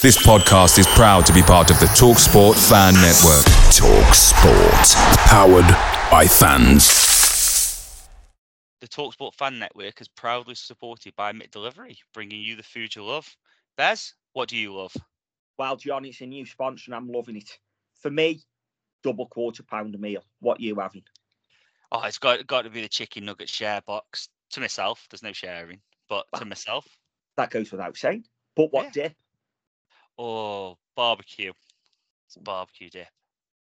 This podcast is proud to be part of the TalkSport Fan Network. TalkSport, powered by fans. The TalkSport Fan Network is proudly supported by McDelivery, bringing you the food you love. Bez, what do you love? Well, John, it's a new sponsor and I'm loving it. For me, double quarter pounder meal. What you having? Oh, it's got got to be the chicken nugget share box. To myself, there's no sharing, but to myself, That goes without saying. But what Yeah. dip? Oh, barbecue. It's barbecue dip.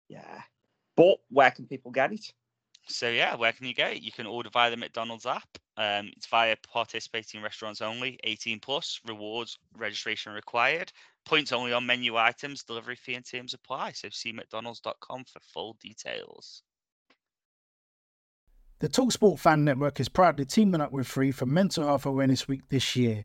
Yeah. But where can people get it? So yeah, where can you get it? You can order via the McDonald's app. Um, it's via participating restaurants only, 18 plus, rewards registration required, points only on menu items, delivery fee and terms apply. So see mcdonalds.com for full details. The Talksport Fan Network is proudly teaming up with Free for Mental Health Awareness Week this year.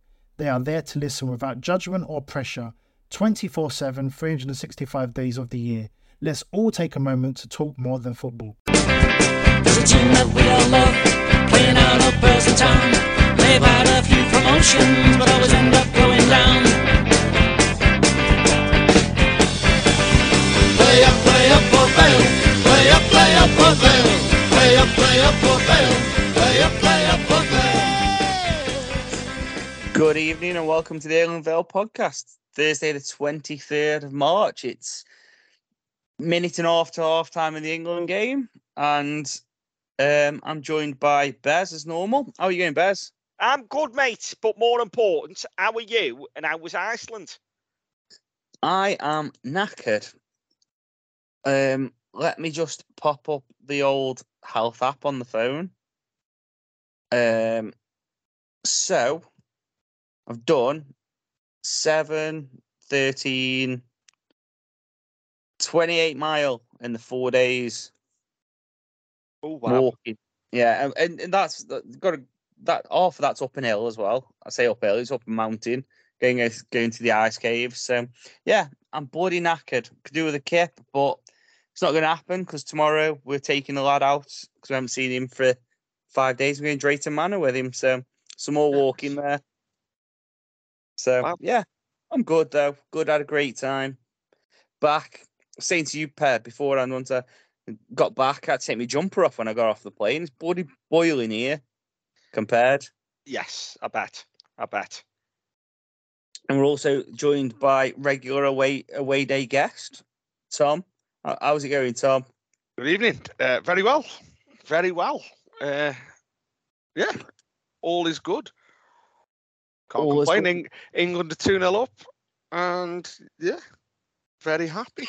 They are there to listen without judgment or pressure 24 7, 365 days of the year. Let's all take a moment to talk more than football. There's a team that we all love, playing out of Town. They've had a few promotions, but always end up going down. Play up, play up for Vale. Play up, play up for Vale. Play up, play up for Vale. Good evening and welcome to the Alien Vale podcast. Thursday, the 23rd of March. It's minute and a half to half time in the England game. And um, I'm joined by Bez as normal. How are you going, Bez? I'm good, mate. But more important, how are you and how was Iceland? I am knackered. Um, let me just pop up the old health app on the phone. Um, so I've done 7, 13, 28 mile in the four days Oh, wow. walking. Yeah, and- and, that's that- got to, that half of that's up an hill as well. I say uphill, it's up a mountain, going going to the ice caves. So yeah, I'm bloody knackered. Could do with a kip, but it's not going to happen because tomorrow we're taking the lad out because we haven't seen him for five days. We're going to Drayton Manor with him, so some more walking there. So Wow. yeah, I'm good though. Good, had a great time. Back saying to you, Pep, before I once I got back, I had to take my jumper off when I got off the plane. It's bloody boiling here compared. Yes, I bet. I bet. And we're also joined by regular away away day guest, Tom. How's it going, Tom? Good evening. Uh, very well. Very well. Uh, yeah, all is good. Can't All complain. good. Eng- England are 2 0 up. And yeah, very happy.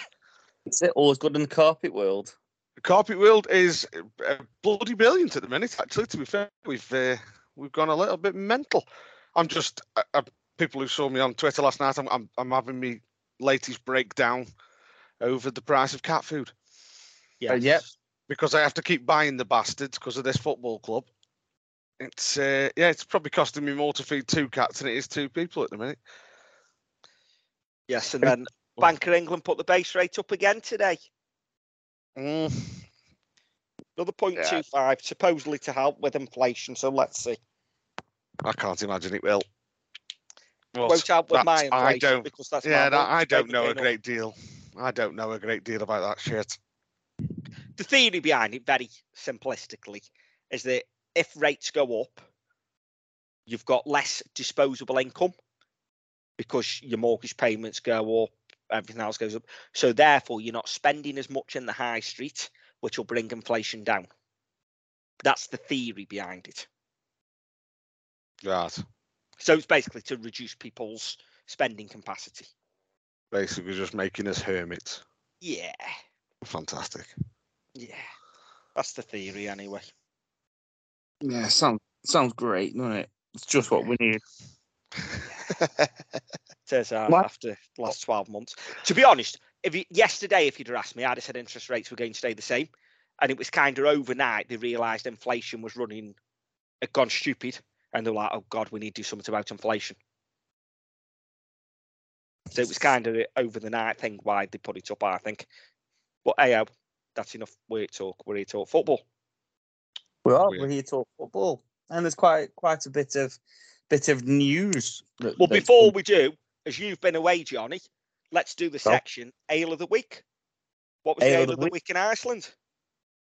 Is it all good in the carpet world? The carpet world is uh, bloody brilliant at the minute, actually, to be fair. We've uh, we've gone a little bit mental. I'm just, uh, uh, people who saw me on Twitter last night, I'm, I'm, I'm having me latest breakdown over the price of cat food Yeah. Yes. yep. because I have to keep buying the bastards because of this football club. It's uh, yeah, it's probably costing me more to feed two cats than it is two people at the minute. Yes, and then Bank of England put the base rate up again today. Mm, Another 0.25, supposedly to help with inflation. So let's see. I can't imagine it will. But Won't help with my that's- I don't. because that's Yeah, that, I don't know a going up. great deal. I don't know a great deal about that shit. the theory behind it, very simplistically, is that if rates go up, you've got less disposable income because your mortgage payments go up, everything else goes up. So therefore, you're not spending as much in the high street, which will bring inflation down. That's the theory behind it. Right. So it's basically to reduce people's spending capacity. Basically, just making us hermits. Yeah, Fantastic. yeah. That's the theory anyway. Yeah, sounds sounds great, doesn't it? It's just what we need. Turns out What? after the last 12 months. To be honest, if you, yesterday, if you'd have asked me, I'd have said interest rates were going to stay the same. And it was kind of overnight they realised inflation was running, had gone stupid, and they're like, "Oh God, we need to do something about inflation." So it was kind of over the night thing why they put it up, I think. But hey, that's enough. We're talk. We're here to talk football. We are. We're here to talk football, and there's quite quite a bit of bit of news. that- Well, before we do, as you've been away, Johnny, let's do the Go. section Ale of the Week. What was the Ale of the week in Iceland?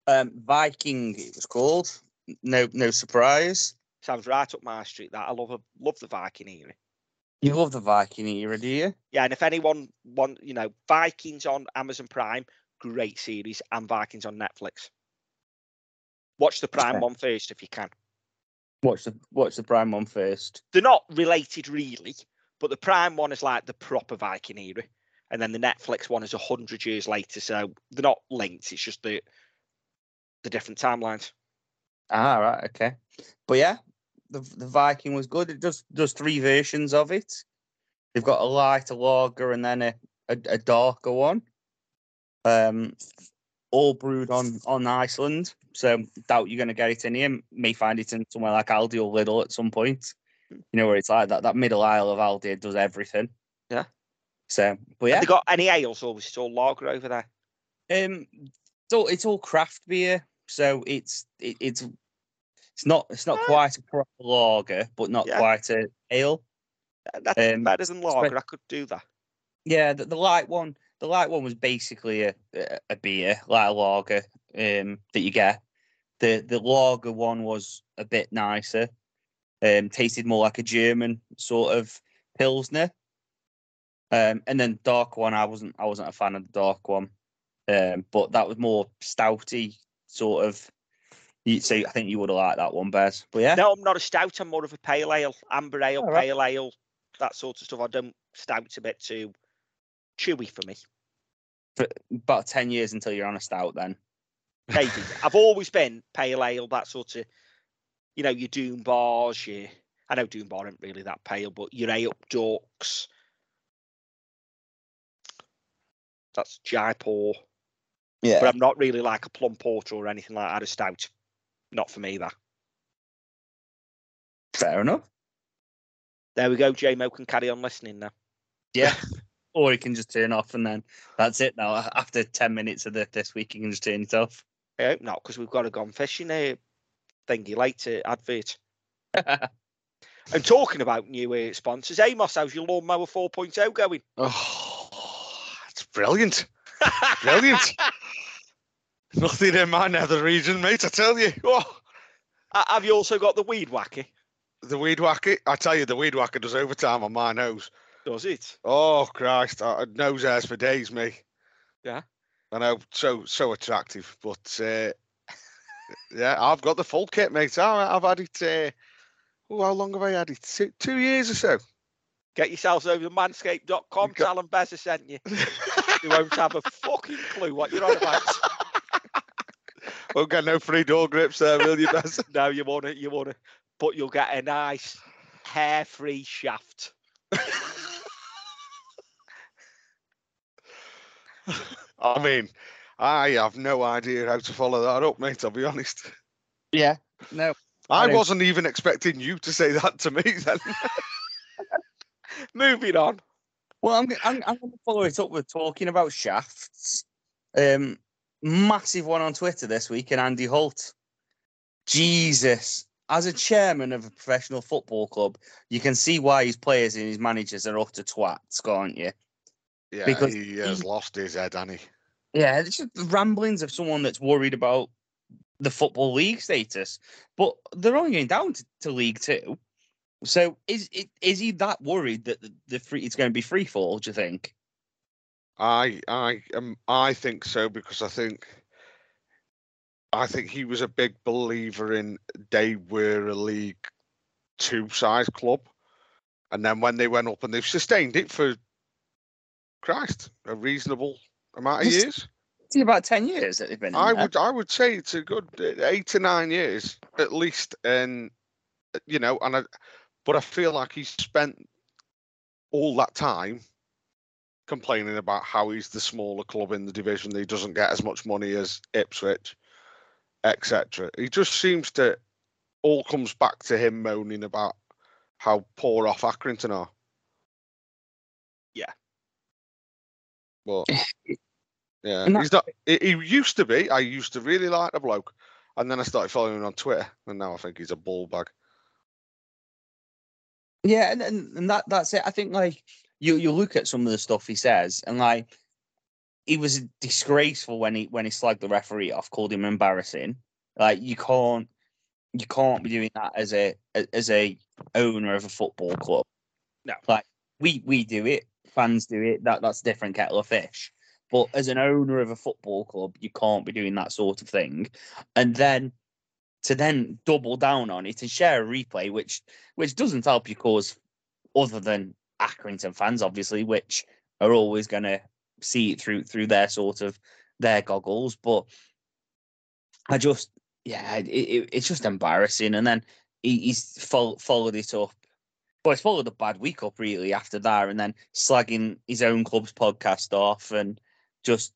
um, Viking, it was called. No, no surprise. Sounds right up my street. That I love. Love the Viking era. You love the Viking era, do you? Yeah, and if anyone want, you know, Vikings on Amazon Prime, great series, and Vikings on Netflix. Watch the Prime one first if you can. Watch the watch the Prime one first. They're not related really, but the Prime one is like the proper Viking era, and then the Netflix one is a hundred years later. So they're not linked. It's just the the different timelines. Ah, right, okay. But yeah, the the Viking was good. It does does three versions of it. They've got a lighter lager and then a, a, a darker one. Um, all brewed on on Iceland. So doubt you're gonna get it in here. May find it in somewhere like Aldi or Lidl at some point. You know where it's like that. That middle aisle of Aldi does everything. Yeah. So, but Have yeah, they got any ales or was it all lager over there? um, it's all it's all craft beer, so it's it, it's it's not it's not Ah. quite a proper lager, but not Yeah. quite a ale. That's Um, better than lager. I could do that. Yeah, the, the light one, the light one was basically a a, beer, like a lager, um, that you get. The the lager one was a bit nicer, um, tasted more like a German sort of pilsner. Um, and then dark one, I wasn't I wasn't a fan of the dark one, um, but that was more stouty sort of. So I think you would have liked that one, Bez. But yeah, No, I'm not a stout. I'm more of a pale ale, amber ale, right. pale ale, that sort of stuff. I don't stout's a bit too chewy for me. For about ten years until you're on a stout, then. Maybe I've always been pale ale, that sort of, you know, your Doom bars. Your I know Doom bar isn't really that pale, but your A up ducks. That's Jaipur, Yeah. but I'm not really like a plum porter or anything like that. A stout, not for me. That Fair enough. there we go. JMO can carry on listening now. Yeah. or you can just turn off and then that's it now. After 10 minutes of the, this week, you can just turn it off. I hope not, because we've got a gone fishing uh, thingy later advert. And talking about new uh, sponsors, Amos, how's your lawnmower 4.0 going? Oh, it's brilliant. Brilliant. Nothing in my nether region, mate. I tell you. Oh, Uh, Have you also got the weed whacker? the weed whacker. I tell you, the weed whacker does overtime on my nose. Does it? Oh Christ, I, nose hairs for days, me. Yeah. I know, so so attractive, but uh, yeah, I've got the full kit, mate. I, I've had it. Uh, oh, how long have I had it? Two, two years or so. Get yourselves over to manscaped.com. Got- Tell them sent you. You won't have a fucking clue what you're on about. Won't get no free door grips there, will you, Bez? no, you want it, you want it. But you'll get a nice hair-free shaft. I mean, I have no idea how to follow that up, mate. I'll be honest. Yeah. No. I don't- wasn't even expecting you to say that to me then. Moving on. Well, I'm, I'm, I'm going to follow it up with talking about shafts. Um, massive one on Twitter this week, and Andy Holt. Jesus. As a chairman of a professional football club, you can see why his players and his managers are utter twats, can't you? Yeah, Because he has he- lost his head, hasn't he? Yeah, it's just the ramblings of someone that's worried about the football league status, but they're only going down to, to League Two. So is it is he that worried that the, the free it's going to be free fall? Do you think? I I um I think so because I think I think he was a big believer in they were a League Two size club, and then when they went up and they've sustained it for Christ a reasonable amount of years. It's about ten years that they've been. I there. would I would say it's a good uh, eight to nine years at least, and uh, you know, and I, but I feel like he's spent all that time complaining about how he's the smaller club in the division, that he doesn't get as much money as Ipswich, etc. He just seems to all comes back to him moaning about how poor off Accrington are. But eh, yeah, that- he's not. He, he used to be. I used to really like the bloke, and then I started following him on Twitter, and now I think he's a ball bag. Yeah, and, and, and that that's it. I think like you you look at some of the stuff he says, and like he was disgraceful when he when he slagged the referee off, called him embarrassing. Like you can't you can't be doing that as a as a owner of a football club. No. like we we do it, fans do it. That that's a different kettle of fish. But as an owner of a football club, you can't be doing that sort of thing. And then to then double down on it and share a replay, which which doesn't help your cause other than Accrington fans, obviously, which are always going to see it through through their sort of their goggles. But I just, yeah, it, it, it's just embarrassing. And then he, he's fol- followed it up. Well, he's followed a bad week up really after that, and then slagging his own club's podcast off, and just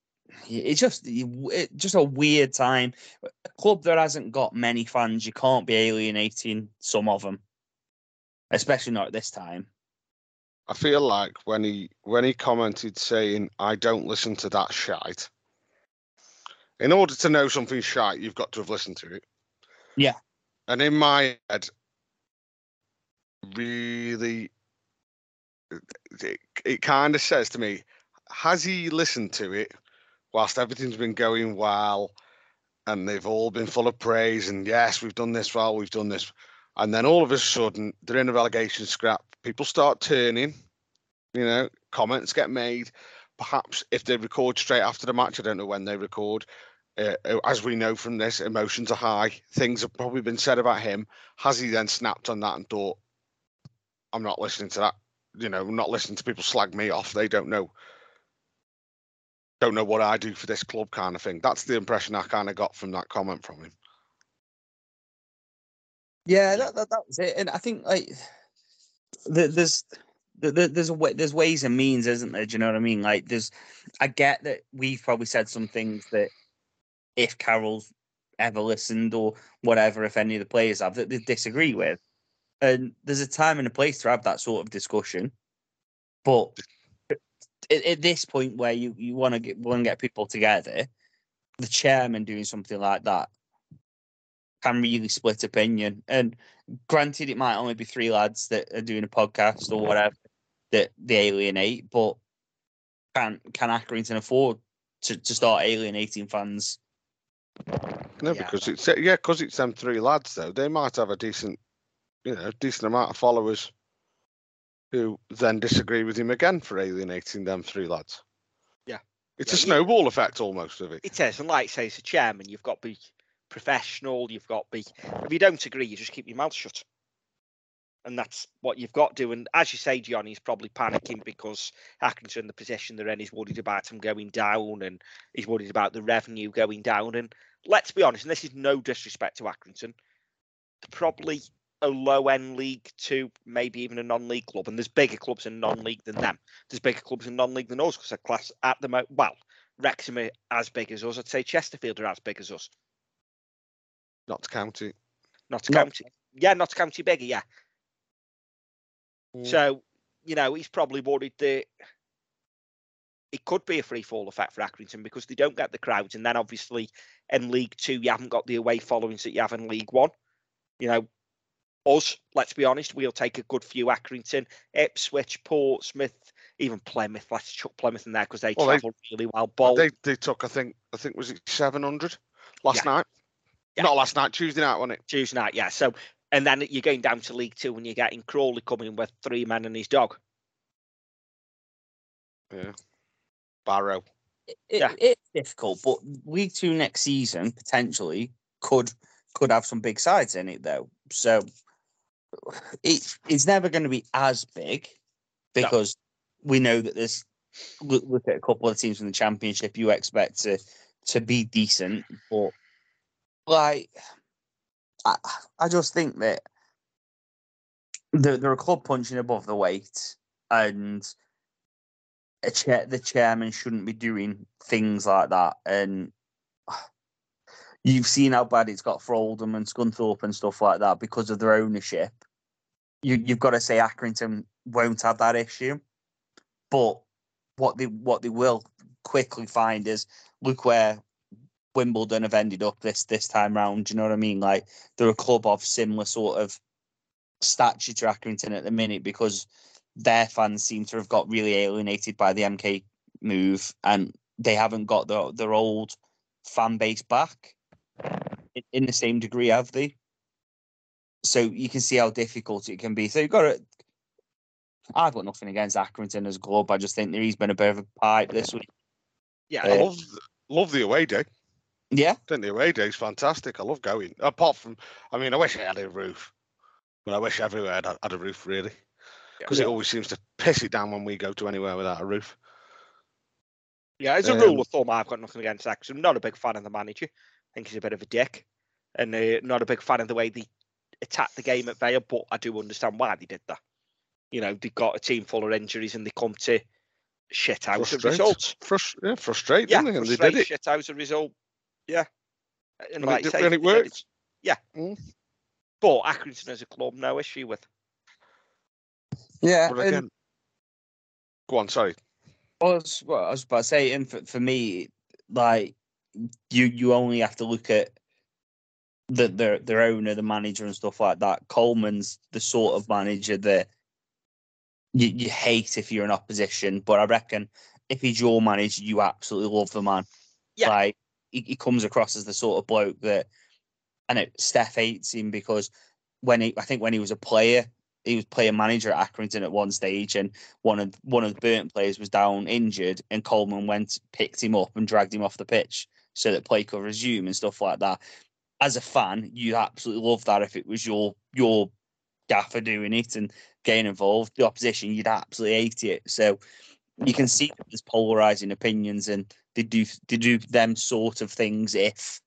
it's just it, just a weird time. A club that hasn't got many fans, you can't be alienating some of them, especially not at this time. I feel like when he when he commented saying, "I don't listen to that shite." In order to know something shite, you've got to have listened to it. Yeah. And in my head, really, it, it kind of says to me, has he listened to it whilst everything's been going well and they've all been full of praise and yes, we've done this well, we've done this. And then all of a sudden, they're in a relegation scrap. People start turning, you know, comments get made. Perhaps if they record straight after the match, I don't know when they record. Uh, uh, as we know from this, emotions are high. Things have probably been said about him. Has he then snapped on that and thought, I'm not listening to that? You know, I'm not listening to people slag me off. They don't know don't know what I do for this club kind of thing. That's the impression I kind of got from that comment from him. Yeah, that, that, that was it. And I think like the, there's the, the, there's there's ways and means, isn't there? Do you know what I mean? Like there's, I get that we've probably said some things that if Carol's ever listened or whatever, if any of the players have that they disagree with, and there's a time and a place to have that sort of discussion. But at, at this point where you, you want to get want to get people together, the chairman doing something like that can really split opinion. And granted, it might only be three lads that are doing a podcast or whatever that they alienate, but can can Accrington afford to, to start alienating fans? No, Yeah. because it's yeah, because it's them three lads though. They might have a decent, you know, decent amount of followers who then disagree with him again for alienating them three lads. Yeah. It's Yeah, a snowball effect almost of it. It is, and like say, as a chairman, you've got to be professional. You've got to be. If you don't agree, you just keep your mouth shut, and that's what you've got to do. And as you say, Johnny's probably panicking because Accrington in the position they're in. He's worried about him going down, and he's worried about the revenue going down. And let's be honest, and this is no disrespect to Accrington, probably a low end league to maybe even a non league club. And there's bigger clubs in non league than them. There's bigger clubs in non league than us because they're class at the moment. Well, Wrexham are as big as us. I'd say Chesterfield are as big as us. Not to count it. Not to Not- county. Yeah, not to county bigger, yeah. Mm. So, you know, he's probably worried that it could be a free fall effect for Accrington because they don't get the crowds. And then obviously in League Two, you haven't got the away followings that you have in League One. You know, us, let's be honest, we'll take a good few Accrington, Ipswich, Portsmouth, even Plymouth. Let's chuck Plymouth in there because they Well, they- travel really well. Bold. They they took I think I think was it seven hundred last Yeah. night. Yeah. Not last night, Tuesday night, wasn't it? Tuesday night, yeah. So, and then you're going down to League Two and you're getting Crawley coming with three men and his dog. Yeah. Barrow. It, Yeah. It's difficult, but League Two next season potentially could could have some big sides in it though. So it it's never going to be as big because we know that there's look, look at a couple of teams in the championship you expect to to be decent, but like I I just think that they're, they're a club punching above the weight and a chair, the chairman shouldn't be doing things like that. And you've seen how bad it's got for Oldham and Scunthorpe and stuff like that because of their ownership. You, you've got to say Accrington won't have that issue, but what they what they will quickly find is look where Wimbledon have ended up this this time round. Do you know what I mean? Like they're a club of similar sort of stature to Accrington at the minute because their fans seem to have got really alienated by the MK move, and they haven't got their their old fan base back in, in the same degree, have they? So you can see how difficult it can be. So you've got to. I've got nothing against Accrington as a club. I just think that he's been a bit of a pipe this week. Yeah, I Uh, love love the away day. Yeah, I think the away day is fantastic. I love going. Apart from, I mean, I wish I had a roof, but I wish everywhere had, had a roof really, because it always seems to piss it down when we go to anywhere without a roof. Yeah, as a Um, rule of thumb, I've got nothing against that 'cause I'm not a big fan of the manager. I think he's a bit of a dick, and uh, not a big fan of the way they attacked the game at Vale. But I do understand why they did that. You know, they got a team full of injuries and they come to shit out of Frustrate. results. Frust- yeah, frustrate, Yeah, didn't they? And they did it. shit out of result. Yeah, and, And like it say, and it worked. it's- Yeah, Mm. but Accrington as a club, no issue with. yeah. But and- again, go on. Sorry. I was, well, I was about to say, and for, for me, like you, you only have to look at the their their owner, the manager, and stuff like that. Coleman's the sort of manager that you, you hate if you're in opposition, but I reckon if he's your manager, you absolutely love the man. Yeah. Like he, he comes across as the sort of bloke that, and it, Steph hates him because when he, I think when he was a player, he was player manager at Accrington at one stage, and one of one of the Burton players was down injured, and Coleman went, picked him up, and dragged him off the pitch so that play could resume and stuff like that. As a fan, you'd absolutely love that if it was your your gaffer doing it and getting involved. The opposition, you'd absolutely hate it. So you can see that there's polarizing opinions, and they do they do them sort of things if,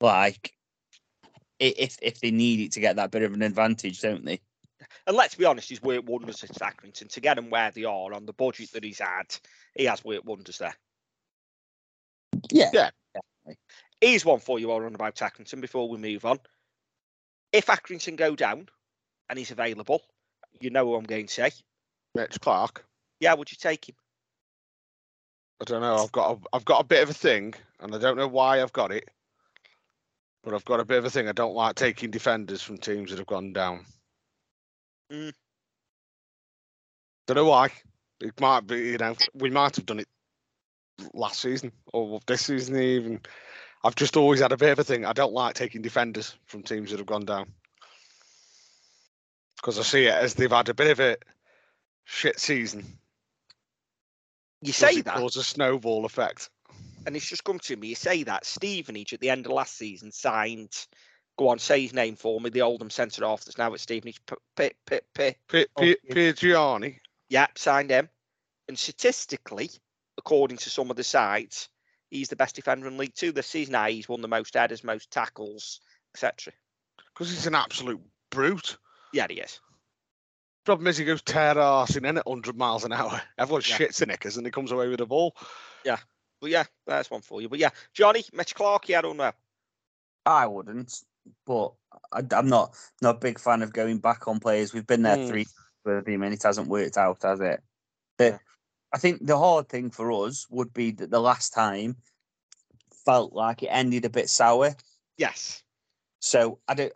like, if if they need it to get that bit of an advantage, don't they? And let's be honest, he's worked wonders at Accrington to get him where they are on the budget that he's had. He has worked wonders there. Yeah. Yeah. Here's one for you all on about Accrington before we move on. If Accrington go down and he's available, you know who I'm going to say. Mitch Clark. Yeah, would you take him? I don't know. I've got a, I've got a bit of a thing, and I don't know why I've got it, but I've got a bit of a thing. I don't like taking defenders from teams that have gone down. Mm. Don't know why. It might be, you know, we might have done it last season or this season even. I've just always had a bit of a thing. I don't like taking defenders from teams that have gone down because I see it as they've had a bit of a shit season. You say it that, cause a snowball effect. and it's just come to me. You say that Stevenage at the end of last season signed. Go on, say his name for me. The Oldham centre half that's now at Stevenage. P- P- P- P- P- Oh, Piergianni, Yeah, signed him. And statistically, according to some of the sites, he's the best defender in League Two this season. Now he's won the most headers, most tackles, etc. because he's an absolute brute. Yeah, he is. Problem is, he goes tear arsing in at 100 miles an hour. Everyone Yeah. shits in knickers and he comes away with the ball. Yeah. But yeah, that's one for you. But yeah, Johnny, Mitch Clark, yeah, I don't know. I wouldn't, but I, am not not a big fan of going back on players. We've been there Mm. three with him, and it hasn't worked out, has it? The, Yeah. I think the hard thing for us would be that the last time felt like it ended a bit sour. Yes. So I don't.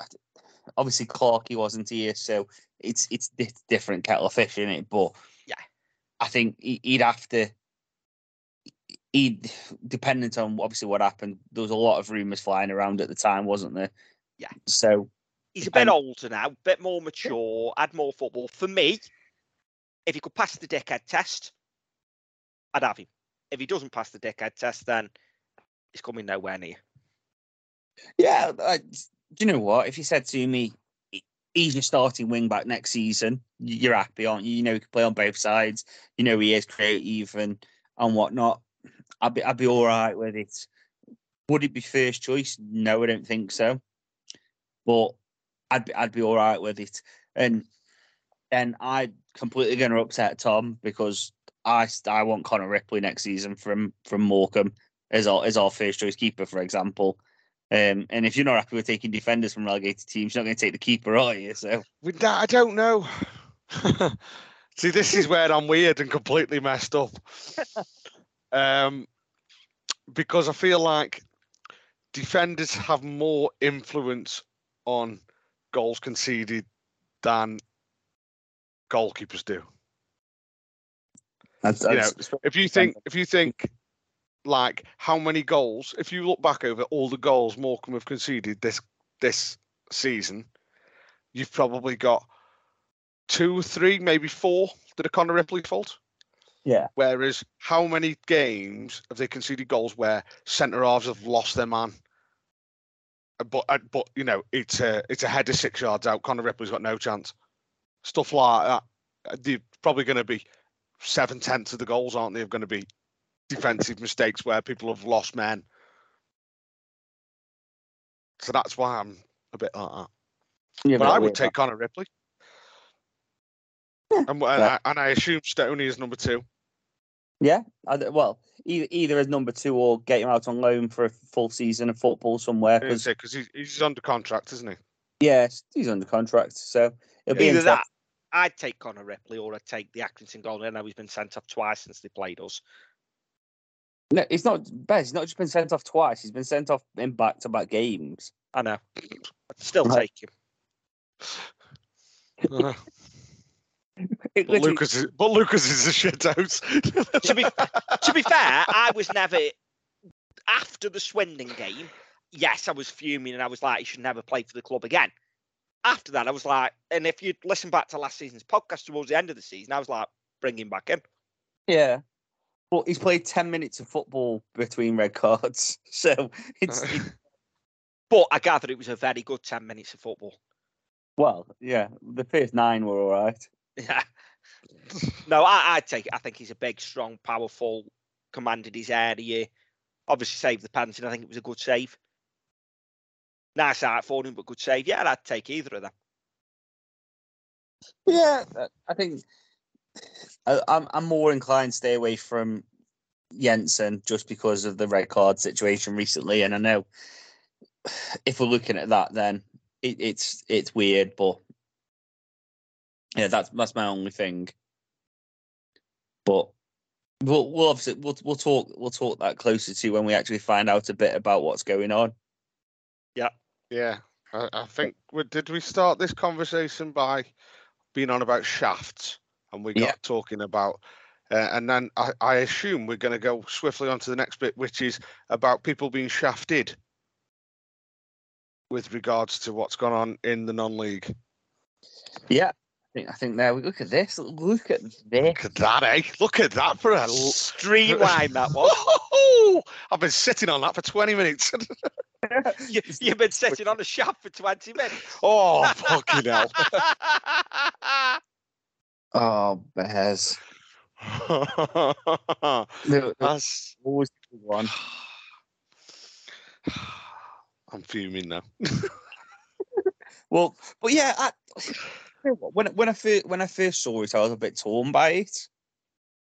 Obviously, Clarky wasn't here, so it's it's di- different kettle of fish in it. But Yeah. I think he, he'd have to. He, dependent on obviously what happened, there was a lot of rumours flying around at the time, wasn't there? Yeah. So He's a bit Depend- older now, a bit more mature, had more football. For me, if he could pass the dickhead test, I'd have him. If he doesn't pass the dickhead test, then he's coming nowhere near. yeah, I, do you know what? If you said to me, he's your starting wing back next season, you're happy, aren't you? You know he can play on both sides. You know he is creative and and whatnot. I'd be I'd be all right with it. Would it be first choice? No, I don't think so. But I'd be, I'd be all right with it. And and I'm completely going to upset Tom because I I want Connor Ripley next season from from Morecambe as our as our first choice keeper, for example. Um, and if you're not happy with taking defenders from relegated teams, you're not going to take the keeper, are you? So With that, I don't know. See, this is where I'm weird and completely messed up. um, because I feel like defenders have more influence on goals conceded than goalkeepers do. That's, You know, If you think, if you think, like how many goals, if you look back over all the goals Morecambe have conceded this this season, you've probably got two, three, maybe four that are Connor Ripley fault. yeah, Whereas, how many games have they conceded goals where centre halves have lost their man? Uh, But uh, but you know it's a it's a header six yards out. Connor Ripley's got no chance. Stuff like that. Uh, They're probably going to be seven tenths of the goals, aren't they? Are going to be defensive mistakes where people have lost men. So that's why I'm a bit like that. yeah But but I would we're- take Connor Ripley. Yeah, And, and, yeah. I, and I assume Stoney is number two. Yeah, well, either either as number two or get him out on loan for a full season of football somewhere. Because Because he's, he's under contract, isn't he? Yes, he's under contract, so it'll be Either that, I'd take Connor Ripley, or I'd take the Accrington goal. I know he's been sent off twice since they played us. No, he's not. Bez, he's not just been sent off twice. He's been sent off in back-to-back games. I know. I'd still Right. take him. It but Lukas is but Lukas is a shit house. to be to be fair, I was never after the Swindon game. Yes, I was fuming and I was like, he should never play for the club again. After that, I was like, and if you listen back to last season's podcast towards the end of the season, I was like, bring him back in. yeah, Well, he's played ten minutes of football between red cards, so it's it- But I gather it was a very good ten minutes of football. well, yeah. The first nine were all right. Yeah. no, I, I'd take it. I think he's a big, strong, powerful, commanded his area. Obviously saved the penalty, and I think it was a good save. Nice out for him, but good save. Yeah, I'd take either of them. Yeah, uh, I think I, I'm I'm more inclined to stay away from Jensen just because of the red card situation recently, and I know if we're looking at that, then it, it's it's weird, but yeah, that's that's my only thing. But we'll we'll obviously we'll we'll talk we'll talk that closer to when we actually find out a bit about what's going on. yeah, I, I think. we- Did we start this conversation by being on about shafts, and we got Yeah. talking about, uh, and then I, I assume we're going to go swiftly on to the next bit, which is about people being shafted with regards to what's gone on in the non-league. Yeah, think I think there we look at this. Look at this. Look at that, eh? Look at that for a Streamline that one. Oh, I've been sitting on that for 20 minutes. you, you've been sitting on a shaft for 20 minutes. oh, fucking hell. Oh, Bez. The, the That's. always the one. I'm fuming now. Well, but yeah, I, you know what, when when I first when I first saw it, I was a bit torn by it.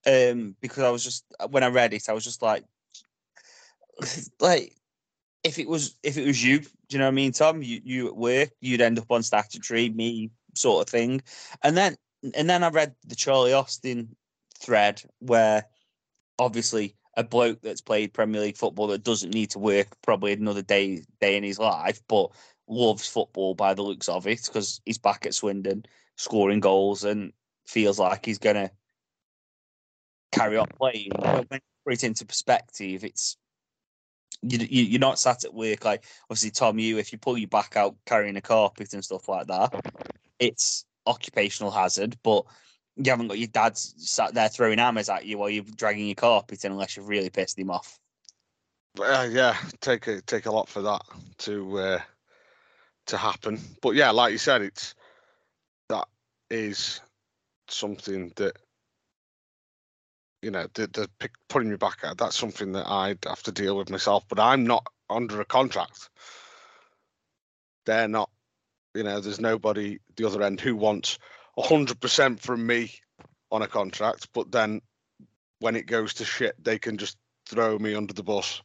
Um, because I was just when I read it, I was just like, like, if it was if it was you, do you know what I mean, Tom? You you at work, you'd end up on statutory, me sort of thing, and then and then I read the Charlie Austin thread where obviously a bloke that's played Premier League football that doesn't need to work probably another day day in his life, but loves football by the looks of it because he's back at Swindon scoring goals and feels like he's gonna carry on playing. But when you put it into perspective, it's you, you're not sat at work like obviously Tom. You if you pull your back out carrying a carpet and stuff like that, it's occupational hazard, but. You haven't got your dad sat there throwing hammers at you while you're dragging your carpet in unless you've really pissed him off. Uh, yeah, take a take a lot for that to uh, to happen. But yeah, like you said, it's that is something that you know the, the pick, putting me back at. That's something that I'd have to deal with myself. But I'm not under a contract. They're not. You know, there's nobody the other end who wants hundred percent from me on a contract. But then when it goes to shit, they can just throw me under the bus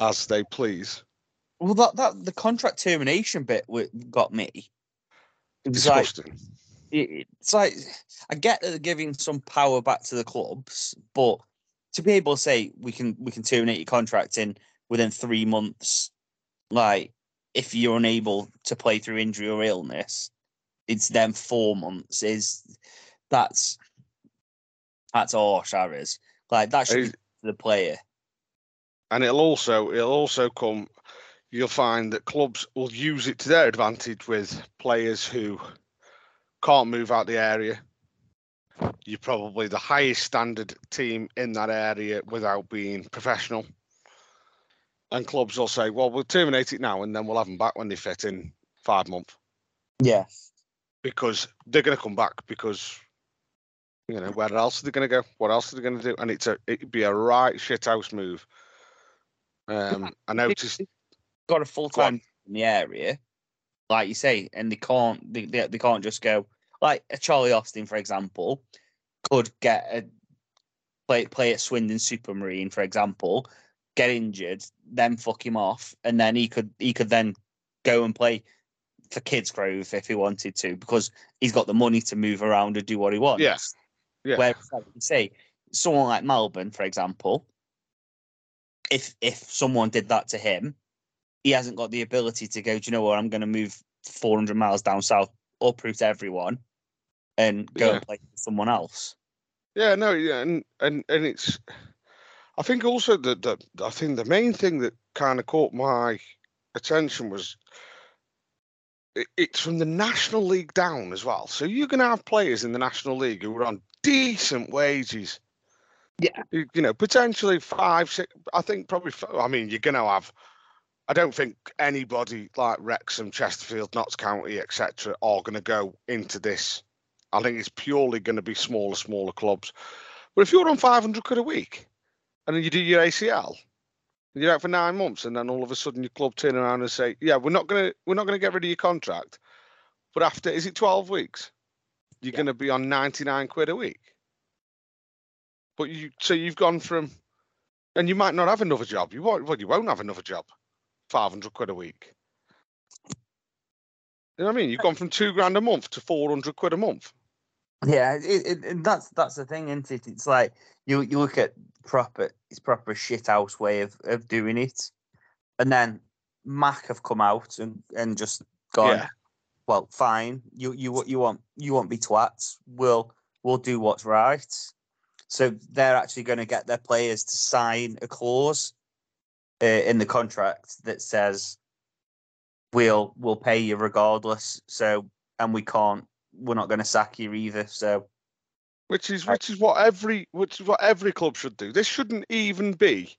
as they please. Well, that that the contract termination bit got me. It was like Disgusting. it- it's like I get that they're giving some power back to the clubs, but to be able to say we can we can terminate your contract in within three months, like if you're unable to play through injury or illness, it's then four months. Is that's that's harsh, Harris. Like that should be the player. and it'll also it'll also come you'll find that clubs will use it to their advantage with players who can't move out the area. You're probably the highest standard team in that area without being professional. And clubs will say well we'll terminate it now and then we'll have them back when they fit in five months. Yes. because they're going to come back because you know where else are they going to go? What else are they going to do? And it's a it'd be a right shithouse move. Um i noticed got a full time in the area, like you say, and they can't they, they, they can't just go like a Charlie Austin, for example, could get a play play at Swindon Supermarine, for example, get injured, then fuck him off, and then he could he could then go and play for Kidsgrove if he wanted to, because he's got the money to move around and do what he wants. Yeah. yeah Whereas, like you say, someone like Melbourne, for example, if if someone did that to him, he hasn't got the ability to go. Do you know what? I'm going to move 400 miles down south, uproot everyone, and go Yeah. and play for someone else. Yeah, no, yeah, and and and it's. I think also that that I think the main thing that kind of caught my attention was it, it's from the National League down as well. So you're going to have players in the National League who are on decent wages. Yeah. You, you know, potentially five, six. I think probably. I mean, you're going to have. I don't think anybody like Wrexham, Chesterfield, Notts County, etc., are going to go into this I think it's purely going to be smaller, smaller clubs. But if you're on 500 quid a week and then you do your ACL, and you're out for nine months, and then all of a sudden your club turn around and say, "Yeah, we're not going to we're not going to get rid of your contract, but after is it 12 weeks, you're going to be on 99 quid a week." But you so you've gone from, and you might not have another job. You won't. Well, you won't have another job. 500 quid a week. You know what I mean? You've gone from two grand a month to 400 quid a month. Yeah, it, it, and that's that's the thing, isn't it? It's like you you look at proper it's proper shit house way of, of doing it, and then Macc have come out and, and just gone. Yeah. Well, fine. You you what you want you want me twats. We'll we'll do what's right. So they're actually going to get their players to sign a clause uh, in the contract that says we'll we'll pay you regardless. So and we can't we're not going to sack you either. So which is which is what every which is what every club should do. This shouldn't even be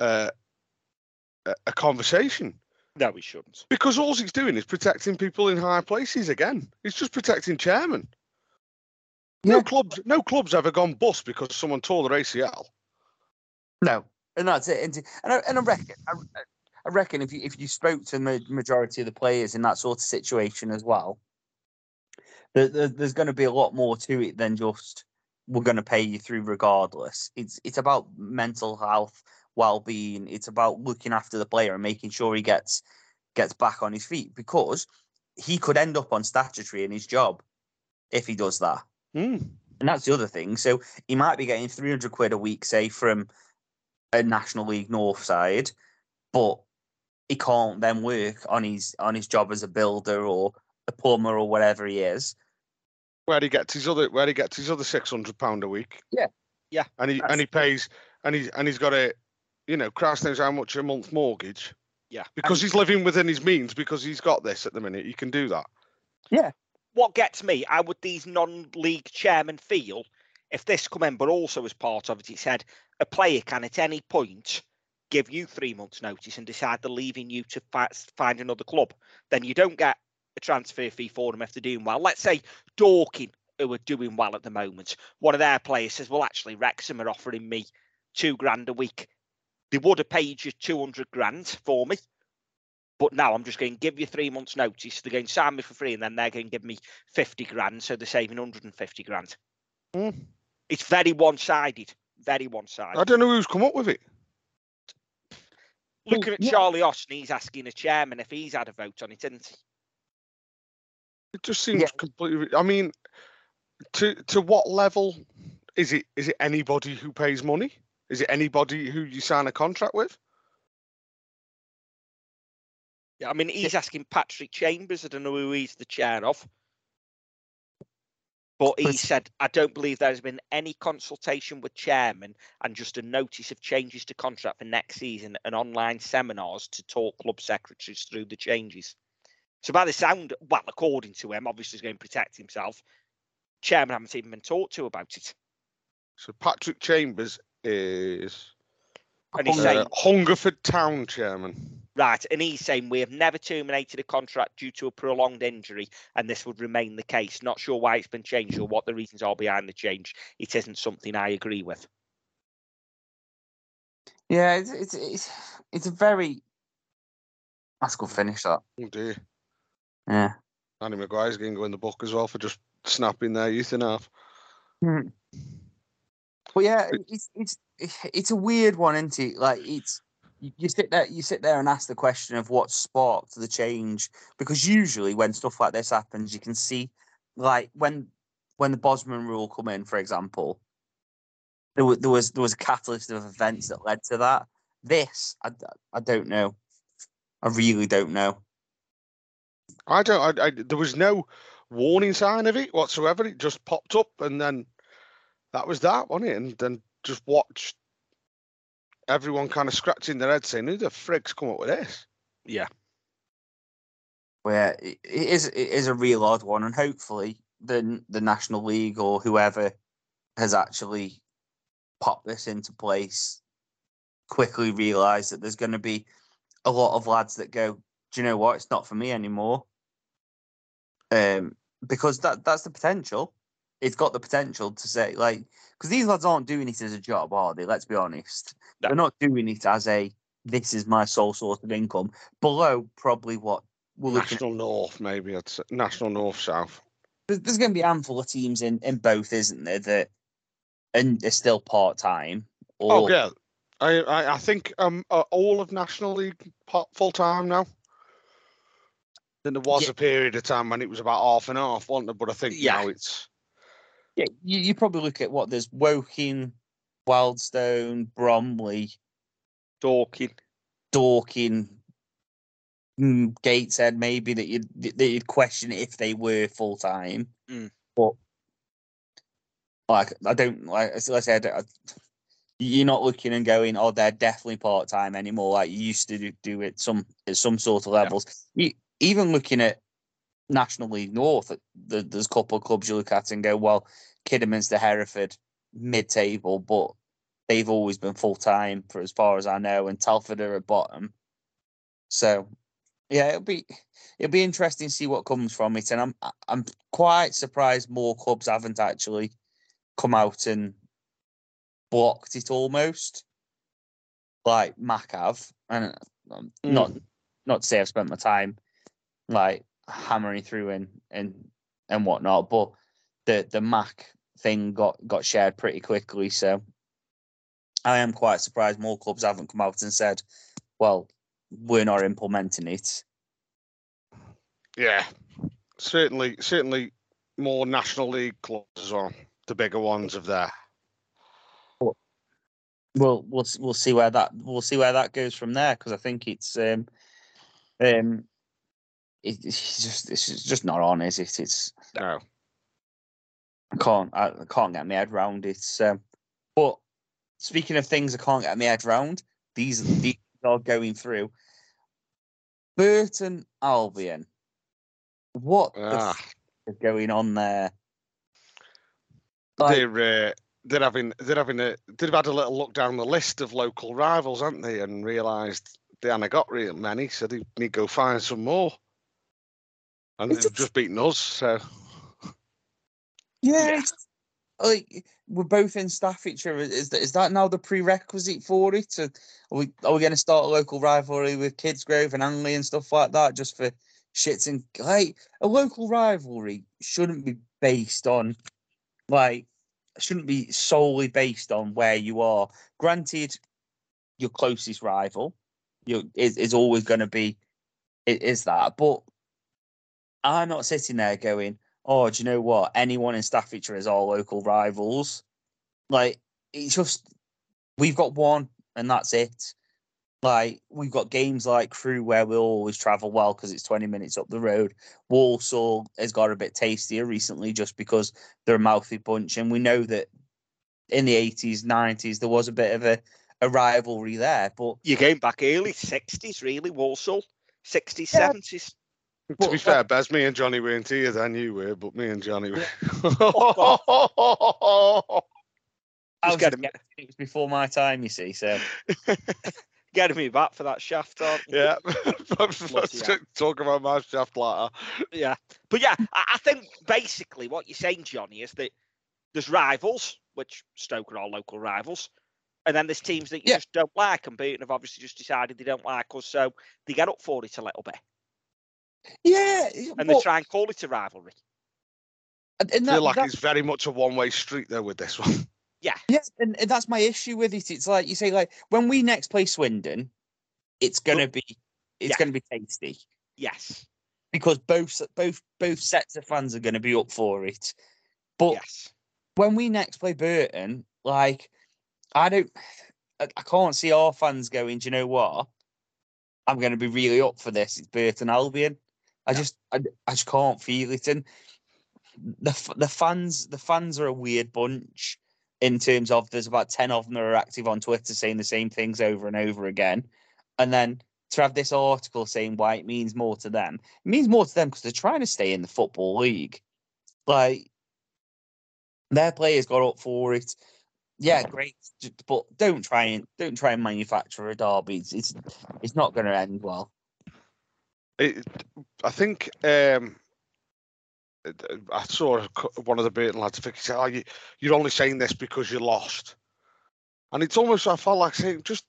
uh, a, a conversation No, we shouldn't. because all he's doing is protecting people in high places again. He's just protecting chairman. No Yeah. clubs, no clubs ever gone bust because someone tore their ACL. no, and that's it. And, and I, and I reckon I, I reckon if you if you spoke to the majority of the players in that sort of situation as well, there, there- there's going to be a lot more to it than just we're going to pay you through regardless. It's it's about mental health, well being. It's about looking after the player and making sure he gets gets back on his feet because he could end up on statutory in his job if he does that. Hmm. And that's the other thing. So he might be getting 300 quid a week, say, from a National League North side, but he can't then work on his on his job as a builder or a plumber or whatever he is. Where he gets his other where he gets his other six hundred pound a week. Yeah. Yeah. And he and he pays and he and he's got a you know, Christ knows how much a month mortgage. Yeah. Because he's living within his means because he's got this at the minute. He can do that. Yeah. What gets me, how would these non-league chairmen feel if this come in, but also as part of it, it said a player can at any point give you three months' notice and decide they're leaving you to fi- find another club. Then you don't get a transfer fee for them if they're doing well. Let's say Dorking, who are doing well at the moment, one of their players says, "Well, actually, Wrexham are offering me two grand a week. They would have paid you two hundred grand for me." But now I'm just going to give you three months' notice. They're going to sign me for free, and then they're going to give me 50 grand. So they're saving 150 grand. Mm. It's very one-sided. Very one-sided. I don't know who's come up with it. Looking at. Charlie Austin, he's asking a chairman if he's had a vote on it, isn't he? It just seems Yeah. completely. I mean, to to what level is it? Is it anybody who pays money? Is it anybody who you sign a contract with? Yeah, I mean, he's asking Patrick Chambers. I don't know who he's the chair of. But he But- said, I don't believe there has been any consultation with chairman and just a notice of changes to contract for next season and online seminars to talk club secretaries through the changes. So by the sound, well, according to him, obviously he's going to protect himself. Chairman haven't even been talked to about it. So Patrick Chambers is And he's uh, saying, Hungerford Town chairman. Right, and he's saying we have never terminated a contract due to a prolonged injury, and this would remain the case. Not sure why it's been changed or what the reasons are behind the change. It isn't something I agree with. Yeah, it's it's it's, it's a very. That's a good finish. That. Oh dear. Yeah. Andy Maguire's going to go in the book as well for just snapping their youth in half. Hmm. But yeah, it's it's it's a weird one, isn't it? Like it's you sit there, you sit there and ask the question of what sparked the change because usually when stuff like this happens, you can see like when when the Bosman rule come in, for example, there was there was there was a catalyst of events that led to that. This, I, I don't know. I really don't know. I don't. I, I, there was no warning sign of it whatsoever. It just popped up, and then that was that, wasn't it? And then just watched everyone kind of scratching their head, saying, "Who the frick's come up with this?" Yeah. where it it is it is a real odd one, and hopefully the the National League or whoever has actually popped this into place quickly realise that there's going to be a lot of lads that go, do you know what? It's not for me anymore. Um, because that that's the potential. It's got the potential to say like because these lads aren't doing it as a job, are they? Let's be honest. No. They're not doing it as a this is my sole source of income. Below probably what we're looking National North, maybe. I'd. National North South. there's, there's going to be a handful of teams in, in both, isn't there? That and they're still part time. Or Oh yeah, I I, I think um uh, all of National League full time now. Then there was Yeah. a period of time when it was about half and half, wasn't there? But I think Yeah. now it's yeah, you, you probably look at what there's Woking, Wealdstone, Bromley, Dorking. Dorking, mm, Gateshead. Maybe that you'd that you'd question if they were full time. Mm. But like, I don't like. As I said, I, you're not looking and going, "Oh, they're definitely part time anymore." Like you used to do, do it some at some sort of levels. You, even looking at National League North, there's a couple of clubs you look at and go, "Well, Kidderminster, Hereford, mid-table, but they've always been full time for as far as I know, and Telford are at bottom." So, yeah, it'll be it'll be interesting to see what comes from it, and I'm I'm quite surprised more clubs haven't actually come out and blocked it almost like Macc have, and um, Mm. not not to say I've spent my time like hammering through and and and whatnot, but the the Macc thing got got shared pretty quickly, so I am quite surprised more clubs haven't come out and said, "Well, we're not implementing it." yeah, certainly certainly more National League clubs as well. The bigger ones of there. We'll we'll we'll see where that we'll see where that goes from there because I think it's um um it, it's just it's just not on, is it? It's No. I can't I can't get my head round it. Um, but speaking of things I can't get my head round, these these are going through. Burton Albion. What the Ah, f- is going on there? Like, they're uh, they're having they're having a they've had a little look down the list of local rivals, haven't they, and realised they haven't got real many, so they need to go find some more. And It's they've a- just beaten us, so Yeah, Yeah. like we're both in Staffordshire. Is that is that now the prerequisite for it? To, are we are we going to start a local rivalry with Kidsgrove and Hanley and stuff like that just for shits and like a local rivalry shouldn't be based on like shouldn't be solely based on where you are. Granted, your closest rival, you is, is always going to be is that, but I'm not sitting there going, "Oh, do you know what? Anyone in Staffordshire is our local rivals." Like it's just we've got one, and that's it. Like we've got games like Crewe where we'll always travel well because it's 20 minutes up the road. Walsall has got a bit tastier recently just because they're a mouthy bunch, and we know that in the 80s, 90s there was a bit of a, a rivalry there. But You're going back early 60s, really, Walsall. 60s, Yeah. 70s. To be that- fair, Bez, me and Jonny weren't here then you were, but me and Jonny were. I Just was get getting- it was before my time, you see. So Getting me back for that shaft, aren't yeah. Bloody hell. Talk about my shaft later. Yeah. But yeah, I, I think basically what you're saying, Jonny, is that there's rivals, which Stoke are our local rivals, and then there's teams that you Yeah. just don't like, and Burton have obviously just decided they don't like us, so they get up for it a little bit, yeah, and they but- try and call it a rivalry. and, and I feel like that- it's very much a one-way street though with this one. Yeah. Yeah, and, and that's my issue with it. It's like you say, like when we next play Swindon, it's gonna be it's Yeah. gonna be tasty Yes. because both both both sets of fans are gonna be up for it. But Yes. when we next play Burton, like I don't, I, I can't see our fans going. Do you know what? I'm gonna be really up for this. It's Burton Albion. I just I, I just can't feel it. And the the fans the fans are a weird bunch in terms of there's about 10 of them that are active on Twitter saying the same things over and over again. And then to have this article saying why it means more to them, it means more to them because they're trying to stay in the Football League. Like, their players got up for it. Yeah, great, but don't try and don't try and manufacture a derby. It's it's, it's not going to end well. It, I think um, I saw one of the Burton lads. I think he said, "Oh, you, you're only saying this because you lost," and it's almost I felt like saying, "Just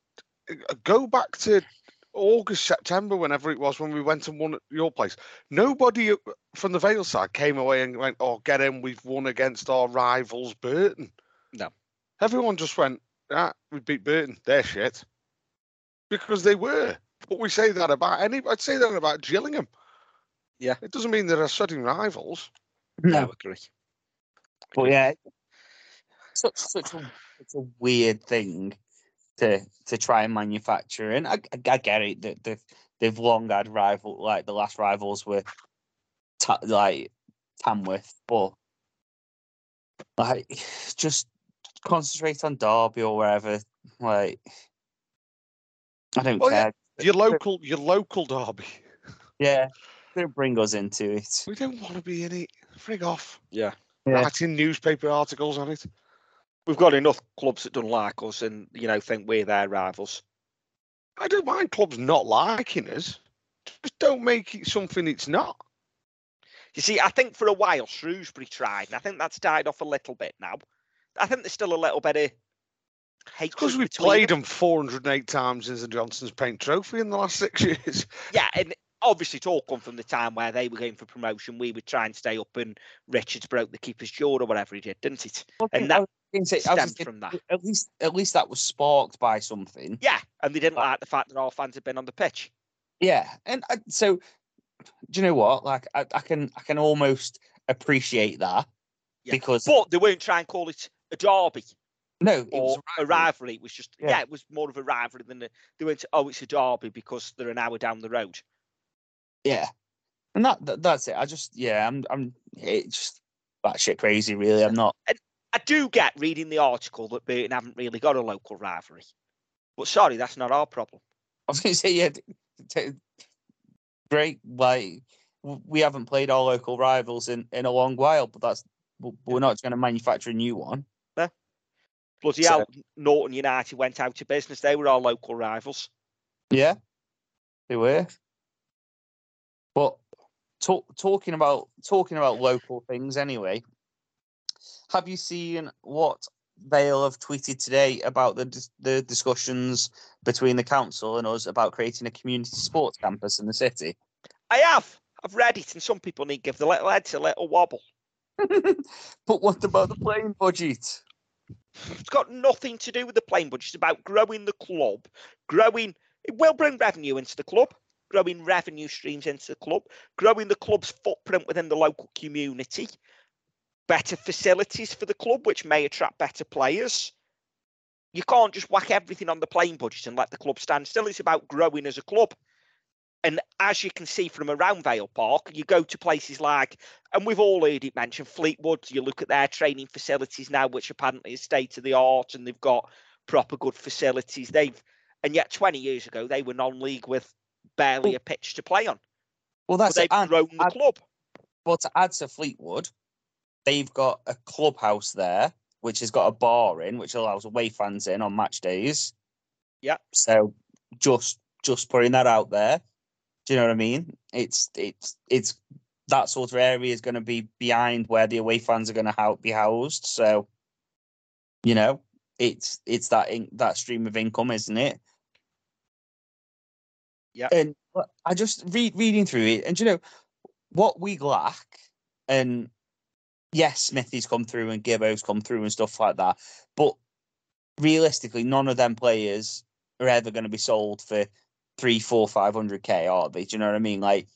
uh, go back to August, September, whenever it was when we went and won at your place. Nobody uh, from the Vale side came away and went, "Oh, get in, we've won against our rivals, Burton." No. everyone just went, "Ah, we beat Burton. They're shit," because they were. But we say that about any. I'd say that about Gillingham. Yeah. It doesn't mean they're sudden rivals. No, I agree. But yeah, such such a such a weird thing to to try and manufacture. And I, I, I get it that they've they've long had rival like the last rivals were ta- like Tamworth, but like just concentrate on Derby or wherever. Like I don't Well, yeah, care. Your local, your local derby. Yeah, don't bring us into it. We don't want to be in it. Frig off. Yeah. Yeah. Writing newspaper articles on it. We've got enough clubs that don't like us and, you know, think we're their rivals. I don't mind clubs not liking us. Just don't make it something it's not. You see, I think for a while Shrewsbury tried, and I think that's died off a little bit now. I think there's still a little bit of hate. Because we've played them 408 times in the Johnstone's Paint Trophy in the last six years. Yeah, and obviously it all come from the time where they were going for promotion. We would try and stay up, and Richards broke the keeper's jaw or whatever he did, didn't it? And that say- I was stemmed from that. At least at least that was sparked by something. Yeah, and they didn't like the fact that our fans had been on the pitch. Yeah, and I, so do you know what? Like, I, I can I can almost appreciate that Yeah. because But they weren't trying to call it a derby no, it or was a rivalry. rivalry. It was just yeah. Yeah. it was more of a rivalry than a, they went. To, Oh, it's a derby because they're an hour down the road. Yeah, and that, that that's it. I just yeah, I'm I'm it's just that shit crazy. Really, I'm not. I do get reading the article that Burton haven't really got a local rivalry, but sorry, that's not our problem. I was going to say yeah, t- t- great. Like we haven't played our local rivals in in a long while, but that's we're not going to manufacture a new one. Bloody So- hell, Norton United went out of business. They were our local rivals. Yeah, they were. But talk, talking about talking about local things anyway. Have you seen what Vale have tweeted today about the the discussions between the council and us about creating a community sports campus in the city? I have. I've read it, and some people need to give the little heads a little wobble. but what about the playing budget? It's got nothing to do with the playing budget. It's about growing the club, growing. It will bring revenue into the club, growing revenue streams into the club, growing the club's footprint within the local community, better facilities for the club, which may attract better players. You can't just whack everything on the playing budget and let the club stand still. It's about growing as a club. And as you can see from around Vale Park, you go to places like, and we've all heard it mentioned, Fleetwood. You look at their training facilities now, which apparently is state of the art, and they've got proper good facilities. They've, and yet 20 years ago, they were non-league with barely a pitch to play on. Well, But that's they've it. And, grown the and- club. Well, to add to Fleetwood, they've got a clubhouse there, which has got a bar in, which allows away fans in on match days. Yep. So just just putting that out there. Do you know what I mean? It's it's it's that sort of area is going to be behind where the away fans are going to be housed. So, you know, it's it's that in, that stream of income, isn't it? Yeah. And uh, I just read reading through it, and you know what we lack, and yes, Smithy's come through and Gibbo's come through and stuff like that, but realistically, none of them players are ever going to be sold for three, four, five hundred k, are they? Do you know what I mean? Like